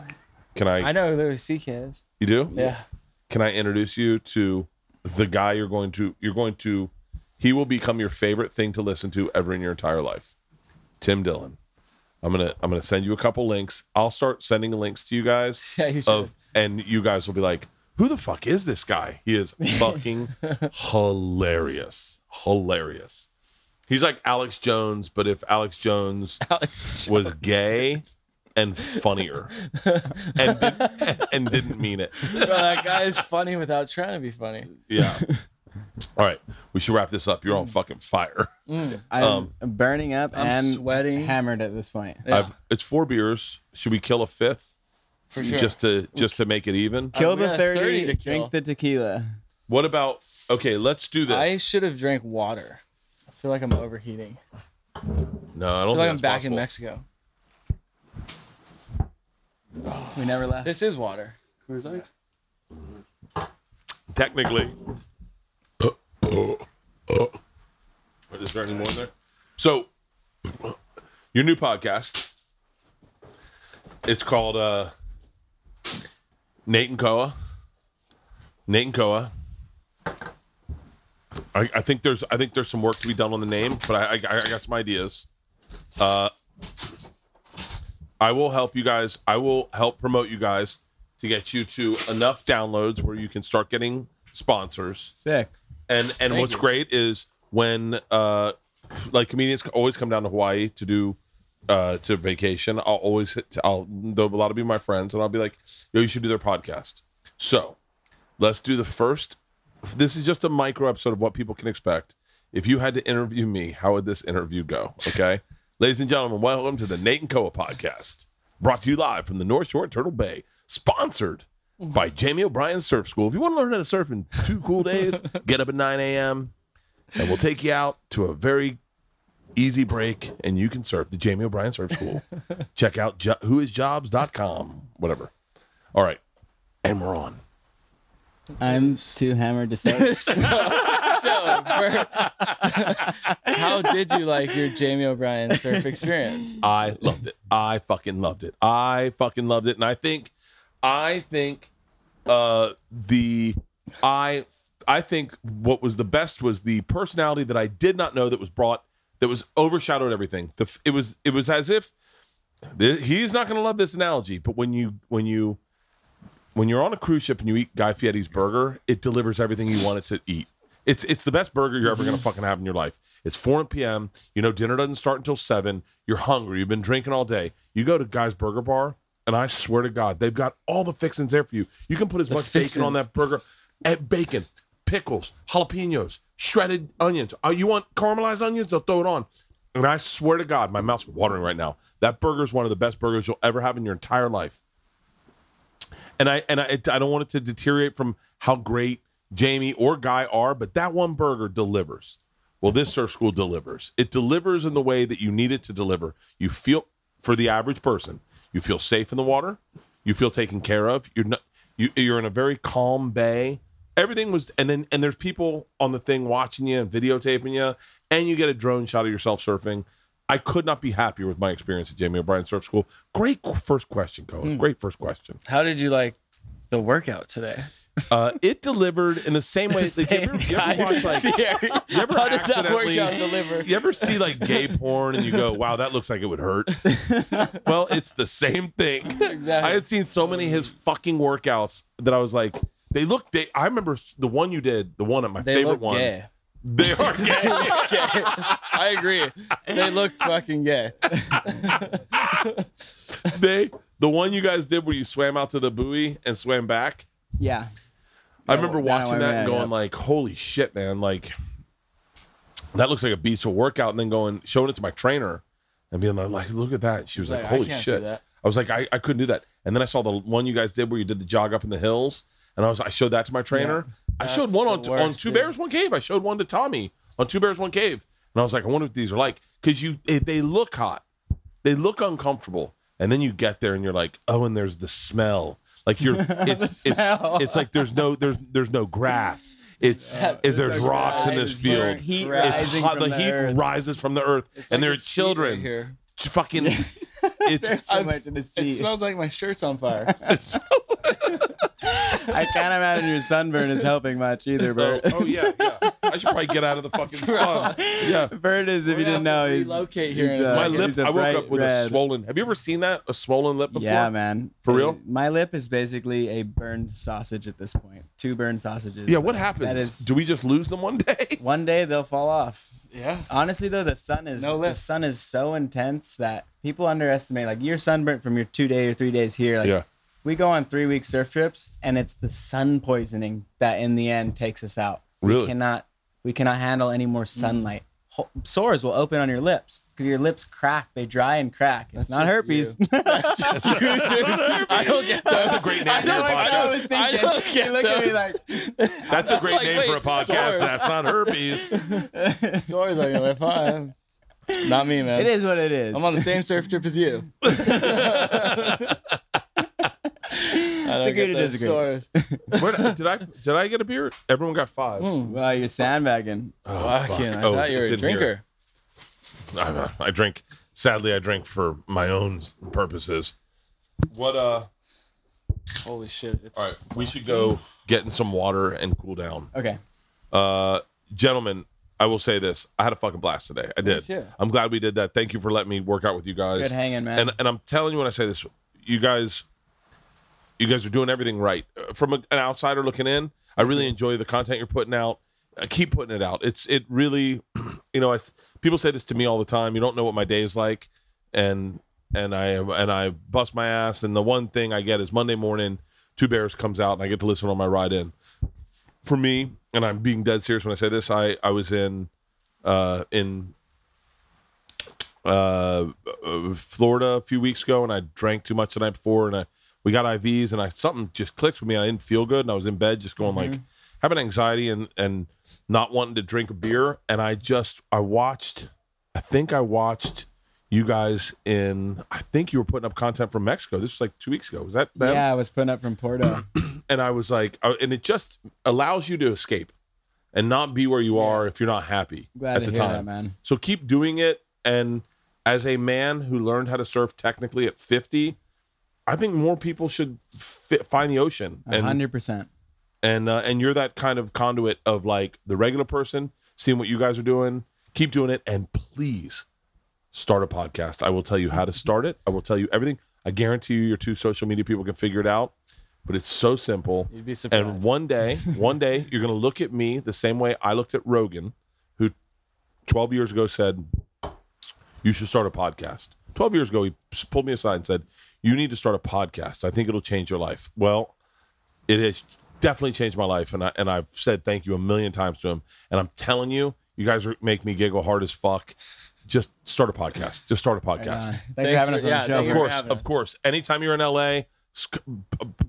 Can I? I know who Louis C.K. is. You do? Yeah. Can I introduce you to the guy you're going to? You're going to. He will become your favorite thing to listen to ever in your entire life. Tim Dillon. I'm gonna I'm gonna send you a couple links. I'll start sending links to you guys. [LAUGHS] Yeah, you should. Of and you guys will be like, who the fuck is this guy? He is [LAUGHS] fucking hilarious, hilarious. He's like Alex Jones, but if Alex Jones [LAUGHS] Alex. was gay and funnier and did, and didn't mean it. Bro, that guy is funny without trying to be funny. Yeah. All right, we should wrap this up. You're on fucking fire. [LAUGHS] I'm Um, burning up I'm and sweating. hammered at this point. Yeah, I've, it's four beers. Should we kill a fifth for sure. just to just to make it even? Kill we the got 30, 30 to kill. drink the tequila. What about? Okay, let's do this. I should have drank water. I feel like I'm overheating. I no, I don't feel think like I'm that's back in possible. Mexico. We never left. This is water. Technically. Is there any more in there? So, your new podcast. It's called uh, Nate and Koa. Nate and Koa. I, I think there's I think there's some work to be done on the name, but I, I, I got some ideas. Uh, I will help you guys. I will help promote you guys to get you to enough downloads where you can start getting sponsors. Sick. And and what's great is when uh like comedians always come down to Hawaii to do uh to vacation. I'll always hit, I'll there'll a lot of be my friends and I'll be like, yo, you should do their podcast. So let's do the first. This is just a micro episode of what people can expect. If you had to interview me, how would this interview go? Okay. [LAUGHS] Ladies and gentlemen, welcome to the Nate and Koa podcast. Brought to you live from the North Shore Turtle Bay. Sponsored by Jamie O'Brien Surf School. If you want to learn how to surf in two cool days, [LAUGHS] get up at 9 a.m. and we'll take you out to a very easy break and you can surf the Jamie O'Brien Surf School. [LAUGHS] Check out jo- whoisjobs.com, whatever. All right. And we're on. I'm too hammered to start. [LAUGHS] so, so Bert, how did you like your Jamie O'Brien surf experience? I loved it. I fucking loved it. I fucking loved it. And I think, I think, uh, the, I, I think what was the best was the personality that I did not know that was brought, that was overshadowed everything. The, it was, it was as if th- he's not going to love this analogy, but when you, when you, when you're on a cruise ship and you eat Guy Fieri's burger, it delivers everything you want it to eat. It's it's the best burger you're ever gonna fucking have in your life. It's 4 p.m. You know dinner doesn't start until seven. You're hungry. You've been drinking all day. You go to Guy's Burger Bar, and I swear to God, they've got all the fixings there for you. You can put as much bacon on that burger, eh, bacon, pickles, jalapenos, shredded onions. Oh, you want caramelized onions? They'll throw it on. And I swear to God, my mouth's watering right now. That burger is one of the best burgers you'll ever have in your entire life and I and I, I don't want it to deteriorate from how great Jamie or Guy are, but that one burger delivers. Well, this surf school delivers. It delivers in the way that you need it to deliver. You feel for the average person, you feel safe in the water, you feel taken care of. You're not you, you're in a very calm bay. Everything was, and then and there's people on the thing watching you and videotaping you, and you get a drone shot of yourself surfing. I could not be happier with my experience at Jamie O'Brien Surf School. Great first question, Cohen. Hmm. Great first question. How did you like the workout today? Uh, it delivered in the same way. Like, you, ever, you ever watch like you ever How did that accidentally- workout deliver? You ever see like gay porn and you go, "Wow, that looks like it would hurt." [LAUGHS] well, it's the same thing. Exactly. I had seen so many of his fucking workouts that I was like, they look. They, I remember the one you did, the one at my They favorite one. gay. They are [LAUGHS] gay. gay. I agree. They look fucking gay. [LAUGHS] they the one you guys did where you swam out to the buoy and swam back. yeah. I remember watching that yeah, and going yeah. like, "Holy shit, man!" Like that looks like a beast of workout. And then going showing it to my trainer and being like, "Look at that." She was like, Like, "Holy shit!" I was like, I, I couldn't do that. And then I saw the one you guys did where you did the jog up in the hills, and I was like, I showed that to my trainer. I showed one on on Two dude. Bears One Cave. I showed one to Tommy on Two Bears One Cave, and I was like, I wonder what these are like because you they, they look hot, they look uncomfortable, and then you get there and you're like, oh, and there's the smell. Like you're, [LAUGHS] it's it's, smell. it's like there's no there's there's no grass. It's it, there's no rocks in this field. Heat It's hot. The the heat earth. rises from the earth, It's and like there are seat right children. here. Fucking. [LAUGHS] It's Similar to the It smells like my shirt's on fire. [LAUGHS] I can't imagine your sunburn is helping much either, oh, Bert. oh yeah, yeah. I should probably get out of the [LAUGHS] fucking sun. Yeah. Bert is, if you We're didn't know, he's relocate here he's, uh, My second. lip. he's a I woke up with a swollen. Have you ever seen that? A swollen lip before? Yeah, man. For real? My lip is basically a burned sausage at this point. Two burned sausages. Yeah. What happens? That is Do we just lose them one day? one day they'll fall off. Yeah. Honestly, though, the sun is No the sun is so intense that people underestimate. Like you're sunburnt from your two day or three days here. Like Yeah. we go on three week surf trips, and it's the sun poisoning that in the end takes us out. Really? We cannot we cannot handle any more sunlight. Mm. Ho- Sores will open on your lips because your lips crack. They dry and crack. It's That's not just herpes. you. [LAUGHS] That's just you, dude. I don't get That's a great name I for a don't like podcast. I don't get You look at me like That's a great Like, name wait, for a podcast. sores. That's not herpes. [LAUGHS] Sores on your lip, huh? Not me, man. it is what it is. I'm on the same surf trip as you. [LAUGHS] I don't agree get to those disagree. sores. Where, did I did I get a beer? Everyone got five. Hmm. Well, you're sandbagging. Oh, Fucking, I Oh, thought you were a drinker. here. I, I drink. Sadly, I drink for my own purposes. What? Uh. Holy shit! It's All right. We should go get in some water and cool down. Okay. Uh, gentlemen, I will say this: I had a fucking blast today. I did. It. I'm glad we did that. Thank you for letting me work out with you guys. Good hanging, man. And and I'm telling you when I say this, you guys, you guys are doing everything right. Uh, From a, an outsider looking in, I really enjoy the content you're putting out. Uh, keep putting it out. It's it really, [CLEARS THROAT] you know, I people say this to me all the time. You don't know what my day is like, and and I and I bust my ass. And the one thing I get is Monday morning, Two Bears comes out, and I get to listen on my ride in. For me, and I'm being dead serious when I say this, I I was in, uh, in uh, uh, Florida a few weeks ago, and I drank too much the night before, and I we got IVs, and I something just clicked with me. I didn't feel good, and I was in bed just going like having anxiety and and not wanting to drink a beer, and I just I watched, I think I watched you guys in I think you were putting up content from Mexico. This was like two weeks ago. Was that them? Yeah, I was putting up from Puerto. [CLEARS THROAT] and I was like, and it just allows you to escape and not be where you are if you're not happy Glad at to the hear time. that, man. So keep doing it. And as a man who learned how to surf technically at 50, I think more people should fi- find the ocean. A And hundred percent. And uh, and you're that kind of conduit of like the regular person seeing what you guys are doing. Keep doing it, and please start a podcast. I will tell you how to start it. I will tell you everything. I guarantee you, your two social media people can figure it out. But it's so simple. You'd be surprised. And one day, [LAUGHS] one day, you're going to look at me the same way I looked at Rogan, who 12 years ago said, You should start a podcast. 12 years ago, he pulled me aside and said, You need to start a podcast. I think it'll change your life. Well, it has definitely changed my life. And, I, and I've said thank you a million times to him. And I'm telling you, you guys are, make me giggle hard as fuck. Just start a podcast. Just start a Uh, podcast. thanks, Thanks for having for- us on yeah, the show. thank Of you bro. for course, of course. Anytime you're in LA, sc-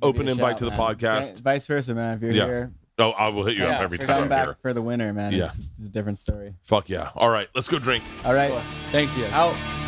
open Give me a invite shout, to the man. podcast. Sa- Vice versa, man. If you're Yeah. here, Oh, I will hit you up every time come I'm back here. for the winner, man. Yeah. It's, it's a different story. Fuck yeah. All right, let's go drink. All right. Cool. Thanks, you guys. Out.